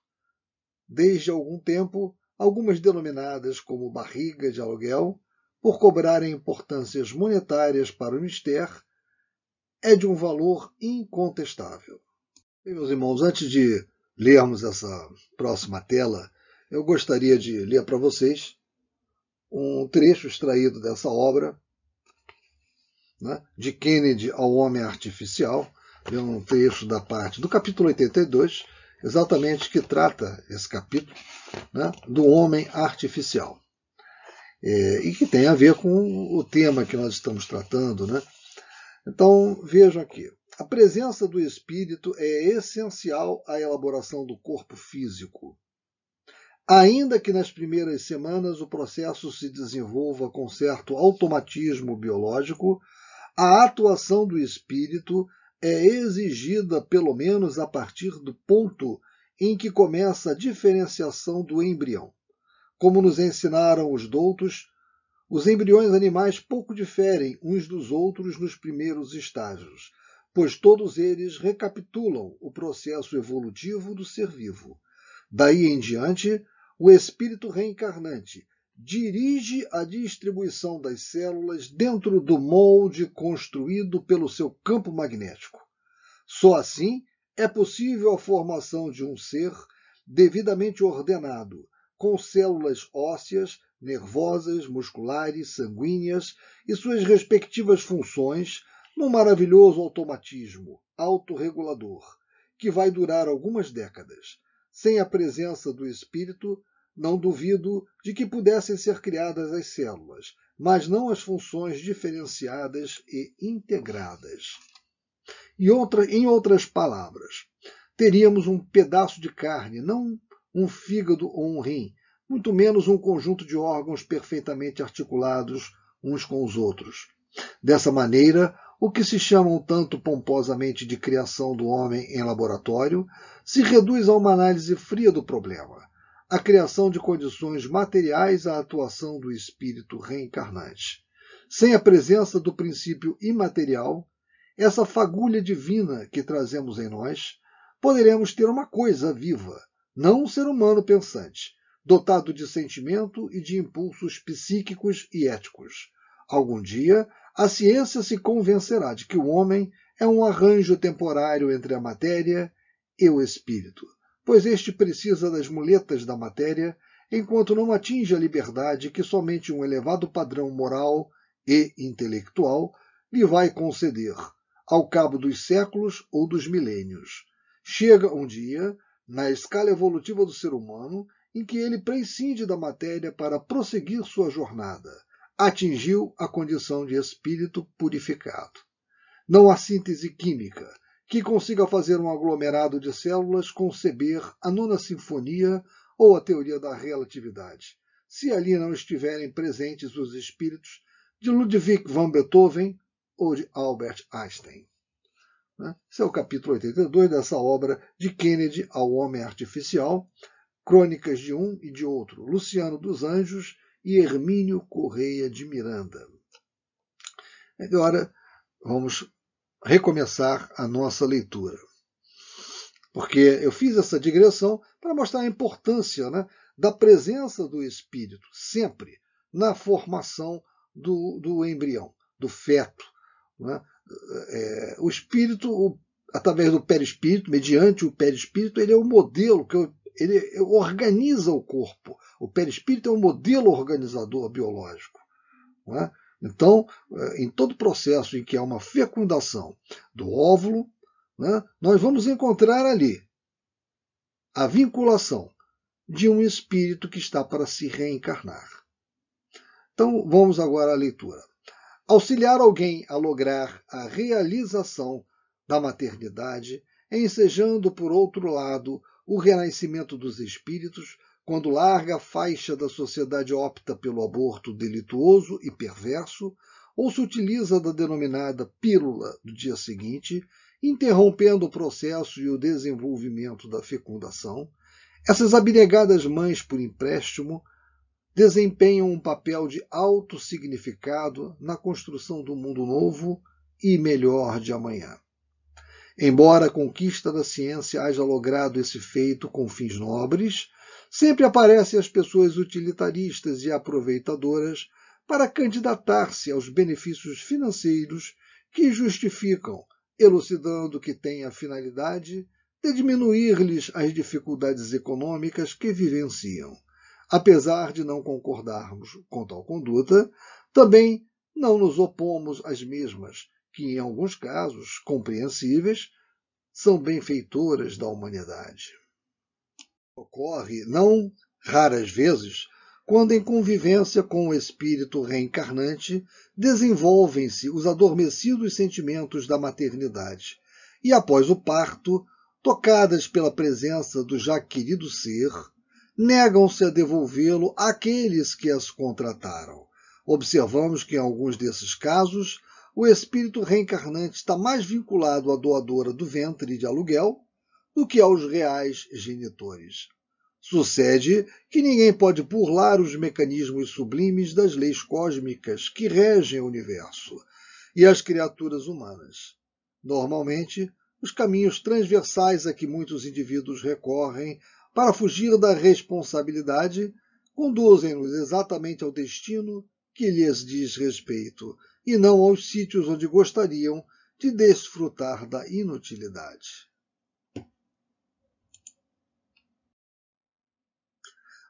Desde algum tempo, algumas denominadas como barriga de aluguel, por cobrarem importâncias monetárias para o mistério, é de um valor incontestável. Meus irmãos, antes de lermos essa próxima tela, eu gostaria de ler para vocês um trecho extraído dessa obra, né, de Kennedy ao Homem Artificial, é um trecho da parte do capítulo 82, exatamente que trata esse capítulo né, do homem artificial. É, e que tem a ver com o tema que nós estamos tratando. Né? Então, vejam aqui. A presença do espírito é essencial à elaboração do corpo físico. Ainda que nas primeiras semanas o processo se desenvolva com certo automatismo biológico, a atuação do espírito é exigida pelo menos a partir do ponto em que começa a diferenciação do embrião. Como nos ensinaram os doutos, os embriões animais pouco diferem uns dos outros nos primeiros estágios, pois todos eles recapitulam o processo evolutivo do ser vivo. Daí em diante, o espírito reencarnante dirige a distribuição das células dentro do molde construído pelo seu campo magnético. Só assim é possível a formação de um ser devidamente ordenado, com células ósseas, nervosas, musculares, sanguíneas e suas respectivas funções num maravilhoso automatismo autorregulador, que vai durar algumas décadas. Sem a presença do espírito, não duvido de que pudessem ser criadas as células, mas não as funções diferenciadas e integradas. E outra, em outras palavras, teríamos um pedaço de carne, não um fígado ou um rim, muito menos um conjunto de órgãos perfeitamente articulados uns com os outros. Dessa maneira, o que se chamam tanto pomposamente de criação do homem em laboratório se reduz a uma análise fria do problema a criação de condições materiais à atuação do espírito reencarnante. Sem a presença do princípio imaterial, essa fagulha divina que trazemos em nós, poderemos ter uma coisa viva, não um ser humano pensante, dotado de sentimento e de impulsos psíquicos e éticos. Algum dia, a ciência se convencerá de que o homem é um arranjo temporário entre a matéria e o espírito pois este precisa das muletas da matéria, enquanto não atinge a liberdade que somente um elevado padrão moral e intelectual lhe vai conceder, ao cabo dos séculos ou dos milênios. Chega um dia, na escala evolutiva do ser humano, em que ele prescinde da matéria para prosseguir sua jornada. Atingiu a condição de espírito purificado. Não há síntese química, que consiga fazer um aglomerado de células conceber a nona sinfonia ou a teoria da relatividade, se ali não estiverem presentes os espíritos de Ludwig van Beethoven ou de Albert Einstein. Né? Esse é o capítulo 82 dessa obra de Kennedy ao Homem Artificial, Crônicas de um e de outro, Luciano dos Anjos e Hermínio Correia de Miranda. Agora vamos recomeçar a nossa leitura. Porque eu fiz essa digressão para mostrar a importância né, da presença do espírito sempre na formação do, do embrião, do feto. Né? É, o espírito, o, através do perispírito, mediante o perispírito, ele é o modelo que eu, ele organiza o corpo. O perispírito é um modelo organizador biológico. Não é? Então, eh, em todo processo em que há uma fecundação do óvulo, né, nós vamos encontrar ali a vinculação de um espírito que está para se reencarnar. Então, vamos agora à leitura. Auxiliar alguém a lograr a realização da maternidade, ensejando, por outro lado, o renascimento dos espíritos, quando larga faixa da sociedade opta pelo aborto delituoso e perverso, ou se utiliza da denominada pílula do dia seguinte, interrompendo o processo e o desenvolvimento da fecundação, essas abnegadas mães por empréstimo desempenham um papel de alto significado na construção do mundo novo e melhor de amanhã. Embora a conquista da ciência haja logrado esse feito com fins nobres, sempre aparecem as pessoas utilitaristas e aproveitadoras para candidatar-se aos benefícios financeiros que justificam, elucidando que tem a finalidade de diminuir-lhes as dificuldades econômicas que vivenciam. Apesar de não concordarmos com tal conduta, também não nos opomos às mesmas, que, em alguns casos compreensíveis, são benfeitoras da humanidade. Ocorre, não raras vezes, quando, em convivência com o espírito reencarnante, desenvolvem-se os adormecidos sentimentos da maternidade, e após o parto, tocadas pela presença do já querido ser, negam-se a devolvê-lo àqueles que as contrataram. Observamos que, em alguns desses casos, o espírito reencarnante está mais vinculado à doadora do ventre de aluguel do que aos reais genitores. Sucede que ninguém pode burlar os mecanismos sublimes das leis cósmicas que regem o universo e as criaturas humanas. Normalmente, os caminhos transversais a que muitos indivíduos recorrem para fugir da responsabilidade, conduzem-nos exatamente ao destino que lhes diz respeito, e não aos sítios onde gostariam de desfrutar da inutilidade.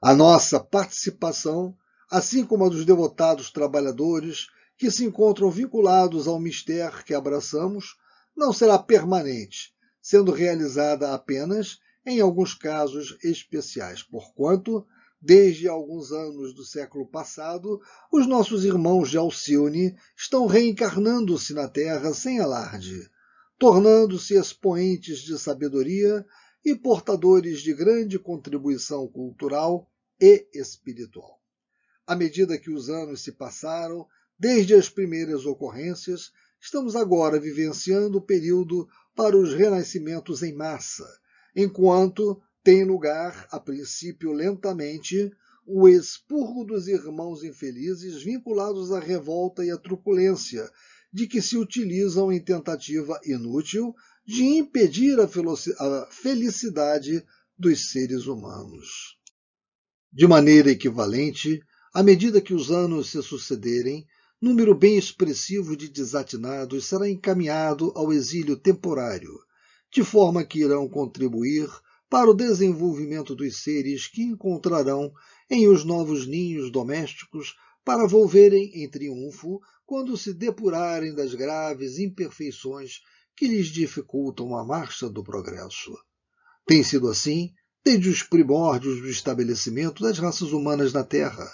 A nossa participação, assim como a dos devotados trabalhadores que se encontram vinculados ao mistério que abraçamos, não será permanente, sendo realizada apenas em alguns casos especiais, porquanto, desde alguns anos do século passado, os nossos irmãos de Alcione estão reencarnando-se na Terra sem alarde, tornando-se expoentes de sabedoria e portadores de grande contribuição cultural e espiritual. À medida que os anos se passaram, desde as primeiras ocorrências, estamos agora vivenciando o período para os renascimentos em massa, enquanto tem lugar, a princípio lentamente, o expurgo dos irmãos infelizes vinculados à revolta e à truculência, de que se utilizam em tentativa inútil de impedir a felicidade dos seres humanos. De maneira equivalente, à medida que os anos se sucederem, número bem expressivo de desatinados será encaminhado ao exílio temporário, de forma que irão contribuir para o desenvolvimento dos seres que encontrarão em os novos ninhos domésticos para volverem em triunfo quando se depurarem das graves imperfeições que lhes dificultam a marcha do progresso. Tem sido assim desde os primórdios do estabelecimento das raças humanas na Terra,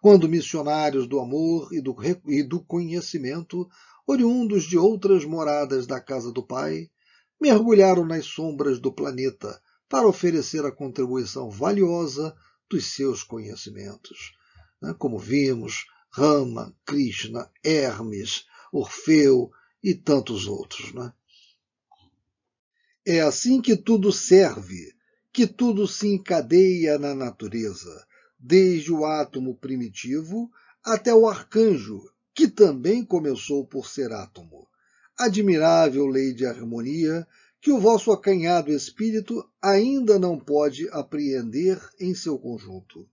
quando missionários do amor e do, e do conhecimento, oriundos de outras moradas da casa do Pai, mergulharam nas sombras do planeta para oferecer a contribuição valiosa dos seus conhecimentos. Né? Como vimos, Rama, Krishna, Hermes, Orfeu e tantos outros. Né? É assim que tudo serve, que tudo se encadeia na natureza, desde o átomo primitivo até o arcanjo, que também começou por ser átomo admirável lei de harmonia que o vosso acanhado espírito ainda não pode apreender em seu conjunto.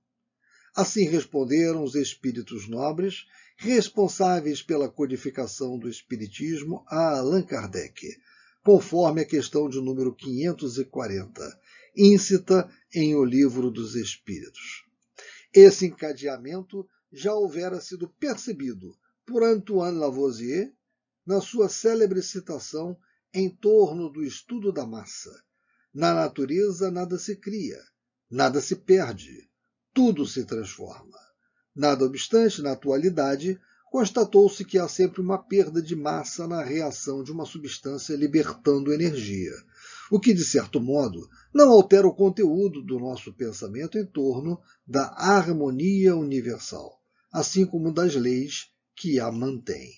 Assim responderam os espíritos nobres, responsáveis pela codificação do Espiritismo a Allan Kardec, conforme a questão de número 540, íncita em O Livro dos Espíritos. Esse encadeamento já houvera sido percebido por Antoine Lavoisier na sua célebre citação em torno do estudo da massa. Na natureza nada se cria, nada se perde, tudo se transforma. Nada obstante, na atualidade, constatou-se que há sempre uma perda de massa na reação de uma substância libertando energia, o que, de certo modo, não altera o conteúdo do nosso pensamento em torno da harmonia universal, assim como das leis que a mantêm.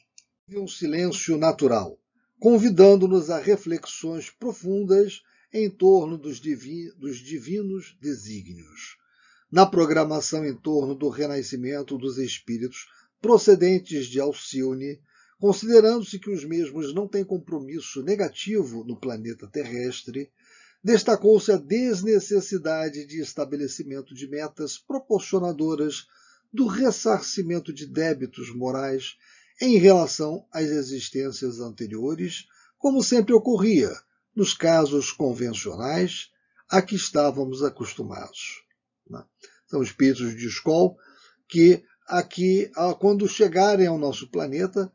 Um silêncio natural, convidando-nos a reflexões profundas em torno dos, divi dos divinos desígnios. Na programação em torno do renascimento dos espíritos procedentes de Alcione, considerando-se que os mesmos não têm compromisso negativo no planeta terrestre, destacou-se a desnecessidade de estabelecimento de metas proporcionadoras do ressarcimento de débitos morais em relação às existências anteriores, como sempre ocorria nos casos convencionais a que estávamos acostumados. Né? São espíritos de escola que aqui, quando chegarem ao nosso planeta,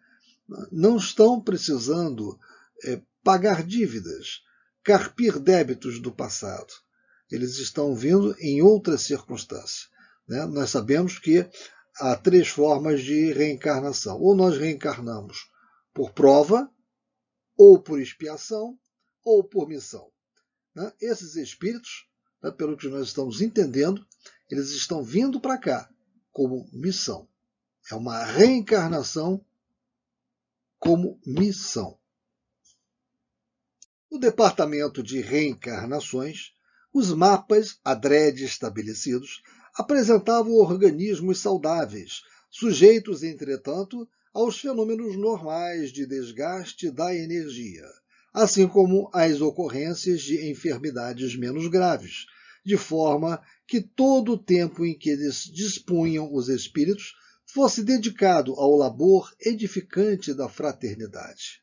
não estão precisando é, pagar dívidas, carpir débitos do passado. Eles estão vindo em outras circunstâncias. Né? Nós sabemos que há três formas de reencarnação. Ou nós reencarnamos por prova, ou por expiação, ou por missão. Né? Esses espíritos, né, pelo que nós estamos entendendo, eles estão vindo para cá como missão. É uma reencarnação como missão. No departamento de reencarnações, os mapas adrede estabelecidos apresentavam organismos saudáveis, sujeitos, entretanto, aos fenômenos normais de desgaste da energia, assim como às ocorrências de enfermidades menos graves, de forma que todo o tempo em que eles dispunham os espíritos fosse dedicado ao labor edificante da fraternidade,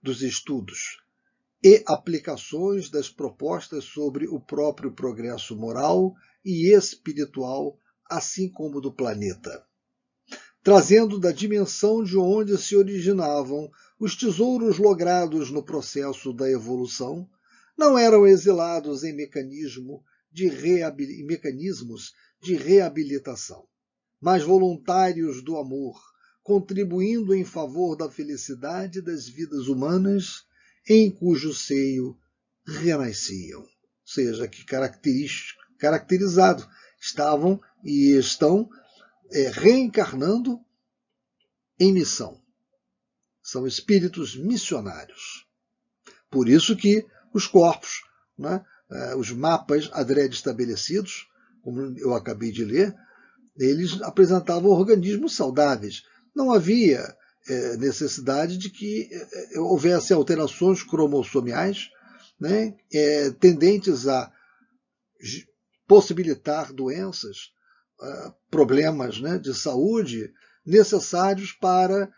dos estudos e aplicações das propostas sobre o próprio progresso moral e espiritual, assim como do planeta, trazendo da dimensão de onde se originavam os tesouros logrados no processo da evolução, não eram exilados em mecanismo de mecanismos de reabilitação, mas voluntários do amor, contribuindo em favor da felicidade das vidas humanas em cujo seio renasciam. Ou seja, que caracterizado estavam e estão é, reencarnando em missão. São espíritos missionários. Por isso que os corpos né, eh, os mapas adrede estabelecidos, como eu acabei de ler, eles apresentavam organismos saudáveis. Não havia é, necessidade de que é, houvesse alterações cromossomiais né, é, tendentes a possibilitar doenças, problemas né, de saúde necessários para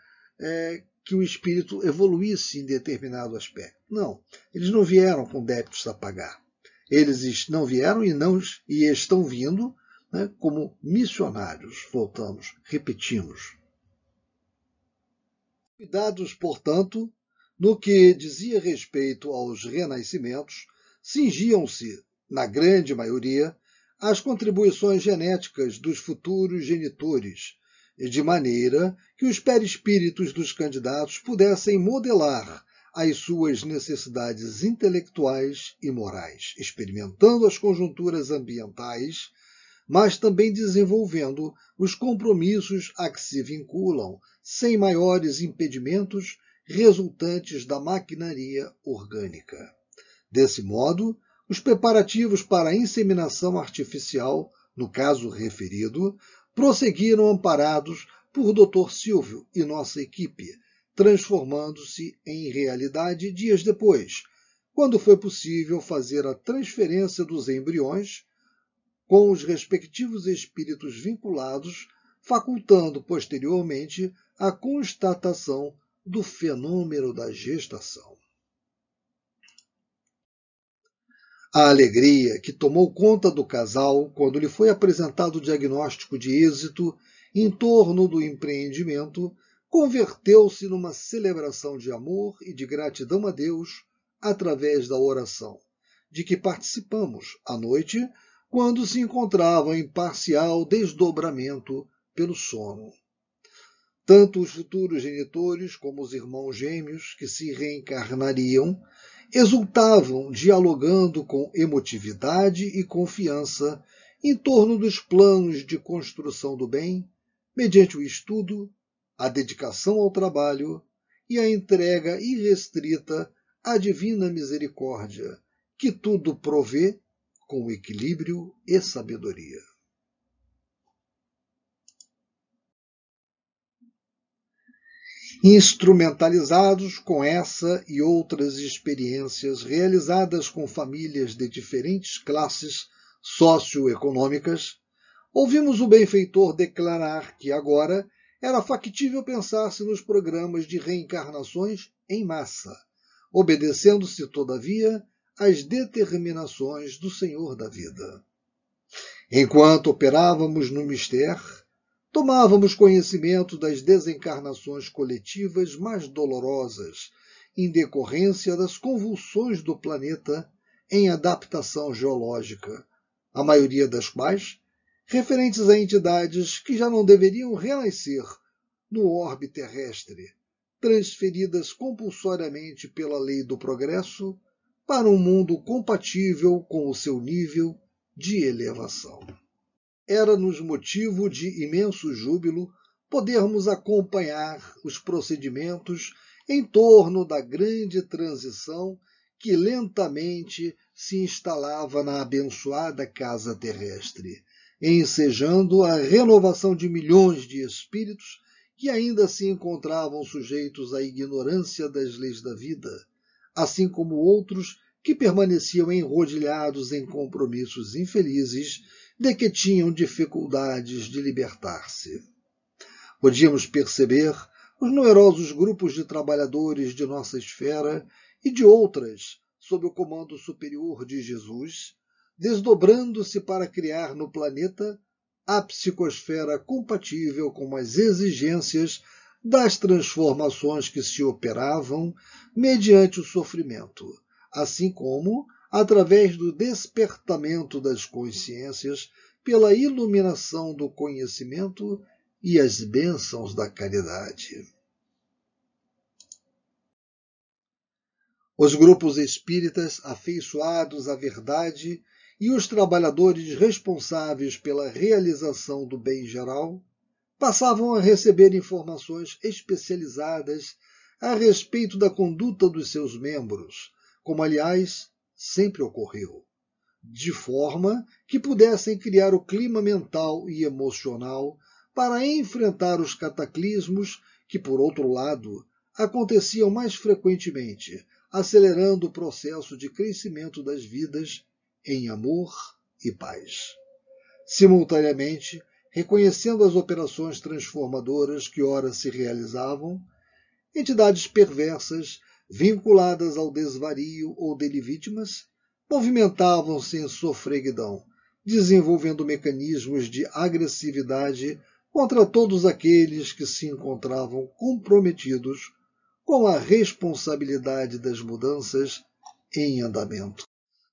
que o espírito evoluísse em determinado aspecto. Não, eles não vieram com débitos a pagar. Eles não vieram e não e estão vindo né, como missionários. Voltamos, repetimos. Cuidados, portanto, no que dizia respeito aos renascimentos, cingiam-se, na grande maioria, às contribuições genéticas dos futuros genitores, de maneira que os perispíritos dos candidatos pudessem modelar às suas necessidades intelectuais e morais, experimentando as conjunturas ambientais, mas também desenvolvendo os compromissos a que se vinculam, sem maiores impedimentos resultantes da maquinaria orgânica. Desse modo, os preparativos para a inseminação artificial, no caso referido, prosseguiram amparados por Dr. Silvio e nossa equipe, transformando-se em realidade dias depois, quando foi possível fazer a transferência dos embriões com os respectivos espíritos vinculados, facultando posteriormente a constatação do fenômeno da gestação. A alegria que tomou conta do casal quando lhe foi apresentado o diagnóstico de êxito em torno do empreendimento converteu-se numa celebração de amor e de gratidão a Deus através da oração, de que participamos à noite, quando se encontrava em parcial desdobramento pelo sono. Tanto os futuros genitores como os irmãos gêmeos que se reencarnariam exultavam dialogando com emotividade e confiança em torno dos planos de construção do bem, mediante o estudo, a dedicação ao trabalho e a entrega irrestrita à divina misericórdia, que tudo provê com equilíbrio e sabedoria. Instrumentalizados com essa e outras experiências realizadas com famílias de diferentes classes socioeconômicas, ouvimos o benfeitor declarar que agora era factível pensar-se nos programas de reencarnações em massa, obedecendo-se, todavia, às determinações do Senhor da vida. Enquanto operávamos no mistério, tomávamos conhecimento das desencarnações coletivas mais dolorosas, em decorrência das convulsões do planeta em adaptação geológica, a maioria das quais referentes a entidades que já não deveriam renascer no orbe terrestre, transferidas compulsoriamente pela lei do progresso para um mundo compatível com o seu nível de elevação. Era-nos motivo de imenso júbilo podermos acompanhar os procedimentos em torno da grande transição que lentamente se instalava na abençoada casa terrestre, ensejando a renovação de milhões de espíritos que ainda se encontravam sujeitos à ignorância das leis da vida, assim como outros que permaneciam enrodilhados em compromissos infelizes de que tinham dificuldades de libertar-se. Podíamos perceber os numerosos grupos de trabalhadores de nossa esfera e de outras sob o comando superior de Jesus, desdobrando-se para criar no planeta a psicosfera compatível com as exigências das transformações que se operavam mediante o sofrimento, assim como através do despertamento das consciências pela iluminação do conhecimento e as bênçãos da caridade. Os grupos espíritas afeiçoados à verdade e os trabalhadores responsáveis pela realização do bem geral passavam a receber informações especializadas a respeito da conduta dos seus membros, como aliás sempre ocorreu, de forma que pudessem criar o clima mental e emocional para enfrentar os cataclismos que, por outro lado, aconteciam mais frequentemente acelerando o processo de crescimento das vidas em amor e paz. Simultaneamente, reconhecendo as operações transformadoras que ora se realizavam, entidades perversas vinculadas ao desvario ou dele vítimas movimentavam-se em sofreguidão, desenvolvendo mecanismos de agressividade contra todos aqueles que se encontravam comprometidos com a responsabilidade das mudanças em andamento.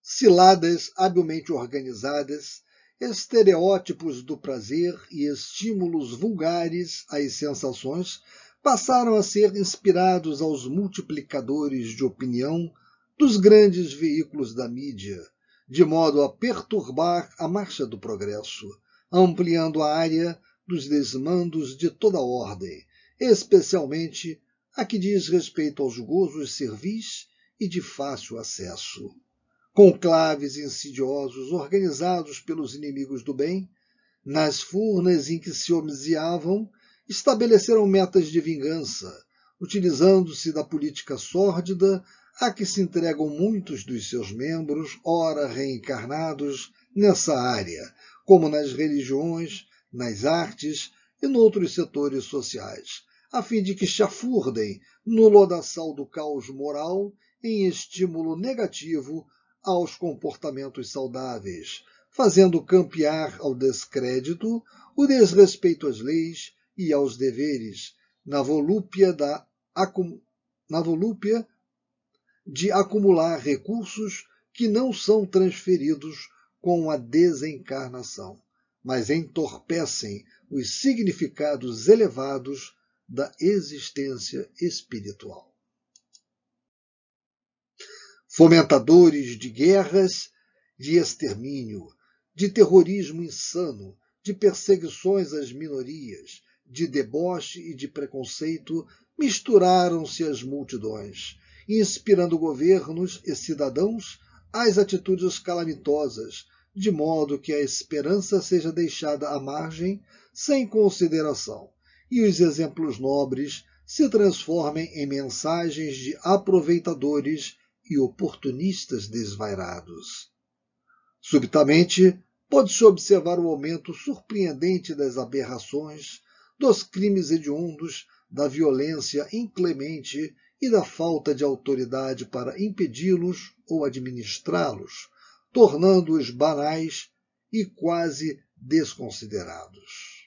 Ciladas habilmente organizadas, estereótipos do prazer e estímulos vulgares às sensações passaram a ser inspirados aos multiplicadores de opinião dos grandes veículos da mídia, de modo a perturbar a marcha do progresso, ampliando a área dos desmandos de toda ordem, especialmente a que diz respeito aos gozos servis e de fácil acesso. Conclaves insidiosos organizados pelos inimigos do bem, nas furnas em que se homiziavam, estabeleceram metas de vingança, utilizando-se da política sórdida a que se entregam muitos dos seus membros, ora reencarnados, nessa área, como nas religiões, nas artes e noutros setores sociais, a fim de que chafurdem no lodaçal do caos moral em estímulo negativo aos comportamentos saudáveis, fazendo campear ao descrédito o desrespeito às leis e aos deveres, na volúpia, da, na volúpia de acumular recursos que não são transferidos com a desencarnação, mas entorpecem os significados elevados da existência espiritual. Fomentadores de guerras, de extermínio, de terrorismo insano, de perseguições às minorias, de deboche e de preconceito, misturaram-se as multidões, inspirando governos e cidadãos às atitudes calamitosas, de modo que a esperança seja deixada à margem sem consideração, e os exemplos nobres se transformem em mensagens de aproveitadores e oportunistas desvairados. Subitamente, pode-se observar o aumento surpreendente das aberrações, dos crimes hediondos, da violência inclemente e da falta de autoridade para impedi-los ou administrá-los, tornando-os banais e quase desconsiderados.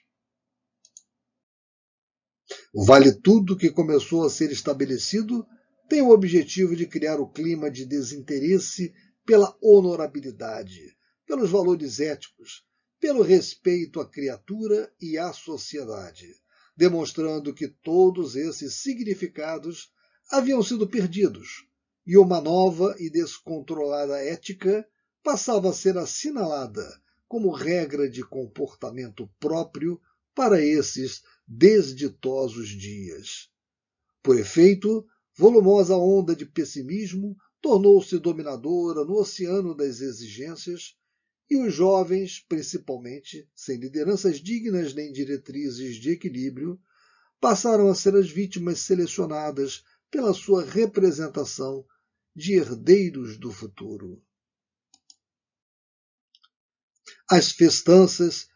Vale Tudo, que começou a ser estabelecido, tem o objetivo de criar o clima de desinteresse pela honorabilidade, pelos valores éticos, pelo respeito à criatura e à sociedade, demonstrando que todos esses significados haviam sido perdidos e uma nova e descontrolada ética passava a ser assinalada como regra de comportamento próprio para esses desditosos dias. Por efeito, volumosa onda de pessimismo tornou-se dominadora no oceano das exigências e os jovens, principalmente, sem lideranças dignas nem diretrizes de equilíbrio, passaram a ser as vítimas selecionadas pela sua representação de herdeiros do futuro. As festanças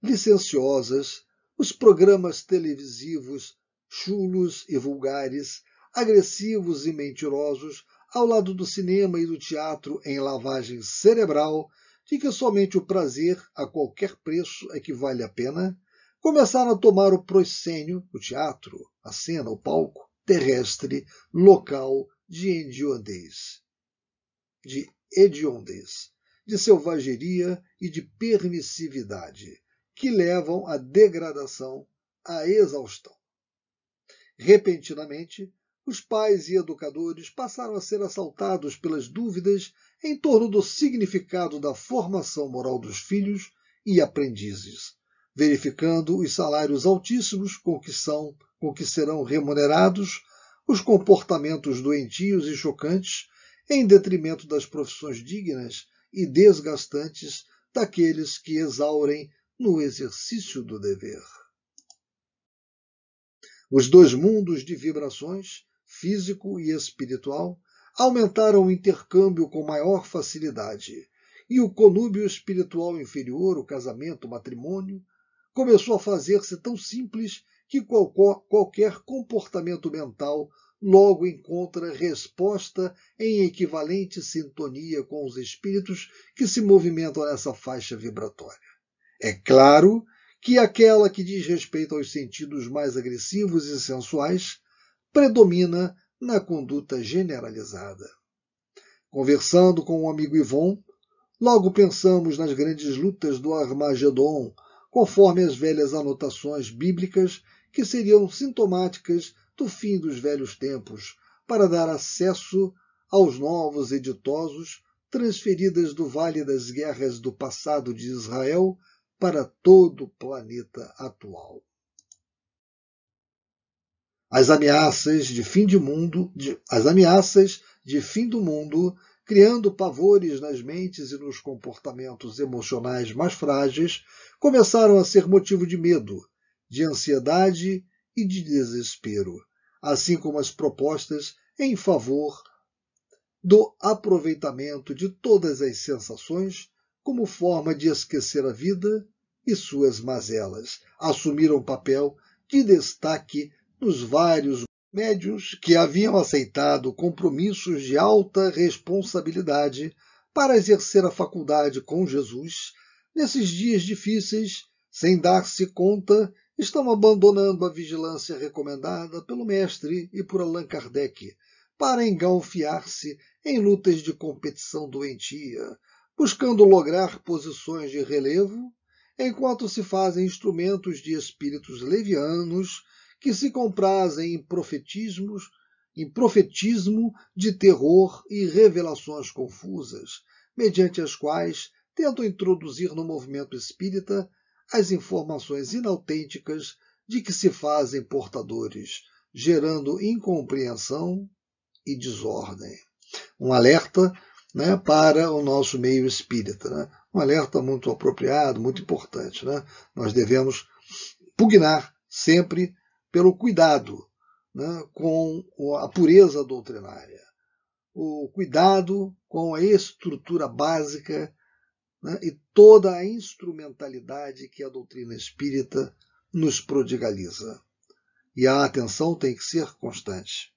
licenciosas, os programas televisivos chulos e vulgares, agressivos e mentirosos, ao lado do cinema e do teatro em lavagem cerebral, de que somente o prazer a qualquer preço é que vale a pena, começaram a tomar o proscênio, o teatro, a cena, o palco terrestre, local de hediondez, de hediondez, de selvageria e de permissividade, que levam à degradação, à exaustão. Repentinamente, os pais e educadores passaram a ser assaltados pelas dúvidas em torno do significado da formação moral dos filhos e aprendizes, verificando os salários altíssimos com que são, com que serão remunerados, os comportamentos doentios e chocantes, em detrimento das profissões dignas e desgastantes daqueles que exaurem no exercício do dever. Os dois mundos de vibrações físico e espiritual, aumentaram o intercâmbio com maior facilidade, e o conúbio espiritual inferior, o casamento, o matrimônio, começou a fazer-se tão simples que qualquer comportamento mental logo encontra resposta em equivalente sintonia com os espíritos que se movimentam nessa faixa vibratória. É claro que aquela que diz respeito aos sentidos mais agressivos e sensuais predomina na conduta generalizada. Conversando com o um amigo Ivon, logo pensamos nas grandes lutas do Armagedon, conforme as velhas anotações bíblicas que seriam sintomáticas do fim dos velhos tempos, para dar acesso aos novos editosos transferidas do Vale das Guerras do passado de Israel para todo o planeta atual as ameaças de fim de mundo, de, as ameaças de fim do mundo, criando pavores nas mentes e nos comportamentos emocionais mais frágeis, começaram a ser motivo de medo, de ansiedade e de desespero, assim como as propostas em favor do aproveitamento de todas as sensações como forma de esquecer a vida e suas mazelas, assumiram papel de destaque nos vários médios que haviam aceitado compromissos de alta responsabilidade para exercer a faculdade com Jesus, nesses dias difíceis, sem dar-se conta, estão abandonando a vigilância recomendada pelo mestre e por Allan Kardec para engalfiar-se em lutas de competição doentia, buscando lograr posições de relevo enquanto se fazem instrumentos de espíritos levianos que se comprazem em profetismos, em profetismo de terror e revelações confusas, mediante as quais tentam introduzir no movimento espírita as informações inautênticas de que se fazem portadores, gerando incompreensão e desordem. Um alerta né, para o nosso meio espírita. Né? Um alerta muito apropriado, muito importante. Né? Nós devemos pugnar sempre pelo cuidado né, com a pureza doutrinária, o cuidado com a estrutura básica né, e toda a instrumentalidade que a doutrina espírita nos prodigaliza. E a atenção tem que ser constante.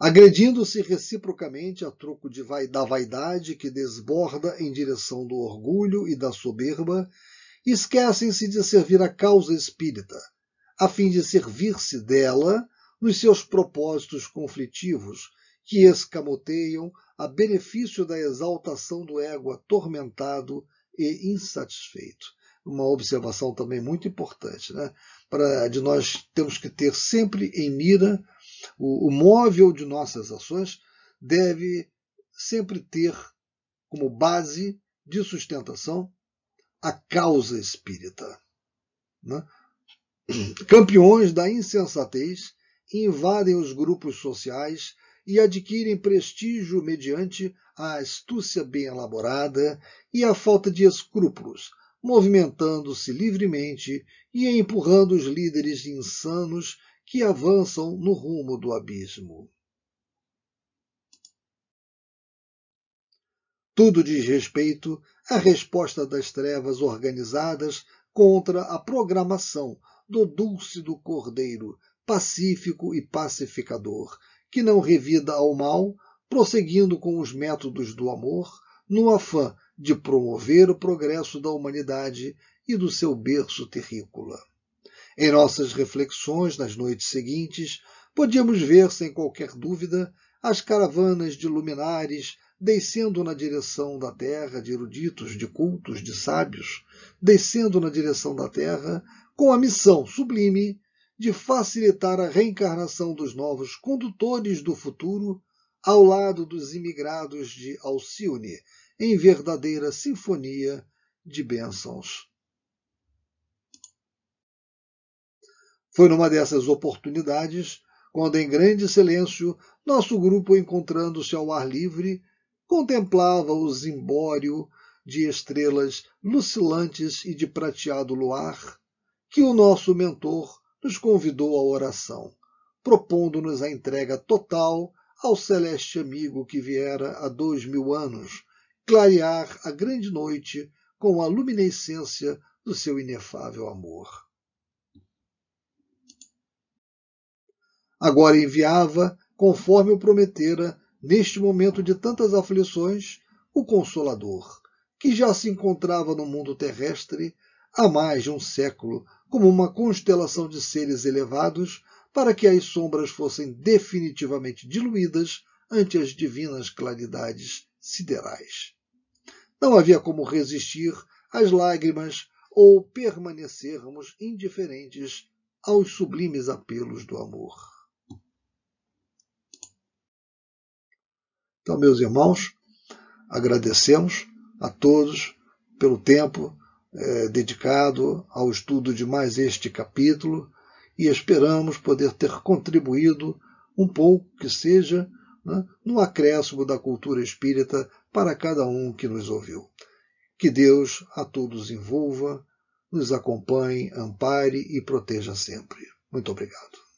agredindo-se reciprocamente a troco vai, da vaidade que desborda em direção do orgulho e da soberba, esquecem-se de servir a causa espírita, a fim de servir-se dela nos seus propósitos conflitivos, que escamoteiam a benefício da exaltação do ego atormentado e insatisfeito. Uma observação também muito importante, né? Para de nós temos que ter sempre em mira o, o móvel de nossas ações deve sempre ter como base de sustentação a causa espírita. Né? Campeões da insensatez invadem os grupos sociais e adquirem prestígio mediante a astúcia bem elaborada e a falta de escrúpulos, movimentando-se livremente e empurrando os líderes insanos que avançam no rumo do abismo. Tudo diz respeito à resposta das trevas organizadas contra a programação do dulce do cordeiro, pacífico e pacificador, que não revida ao mal, prosseguindo com os métodos do amor, no afã de promover o progresso da humanidade e do seu berço terrícola. Em nossas reflexões nas noites seguintes, podíamos ver, sem qualquer dúvida, as caravanas de luminares descendo na direção da terra de eruditos, de cultos, de sábios, descendo na direção da terra com a missão sublime de facilitar a reencarnação dos novos condutores do futuro ao lado dos imigrados de Alcione, em verdadeira sinfonia de bênçãos. Foi numa dessas oportunidades, quando em grande silêncio nosso grupo, encontrando-se ao ar livre, contemplava o zimbório de estrelas lucilantes e de prateado luar, que o nosso mentor nos convidou à oração, propondo-nos a entrega total ao celeste amigo que viera há dois mil anos clarear a grande noite com a luminescência do seu inefável amor. agora enviava, conforme o prometera, neste momento de tantas aflições, o Consolador, que já se encontrava no mundo terrestre há mais de um século, como uma constelação de seres elevados, para que as sombras fossem definitivamente diluídas ante as divinas claridades siderais. Não havia como resistir às lágrimas ou permanecermos indiferentes aos sublimes apelos do amor. Então, meus irmãos, agradecemos a todos pelo tempo é, dedicado ao estudo de mais este capítulo e esperamos poder ter contribuído um pouco que seja né, no acréscimo da cultura espírita para cada um que nos ouviu. Que Deus a todos envolva, nos acompanhe, ampare e proteja sempre. Muito obrigado.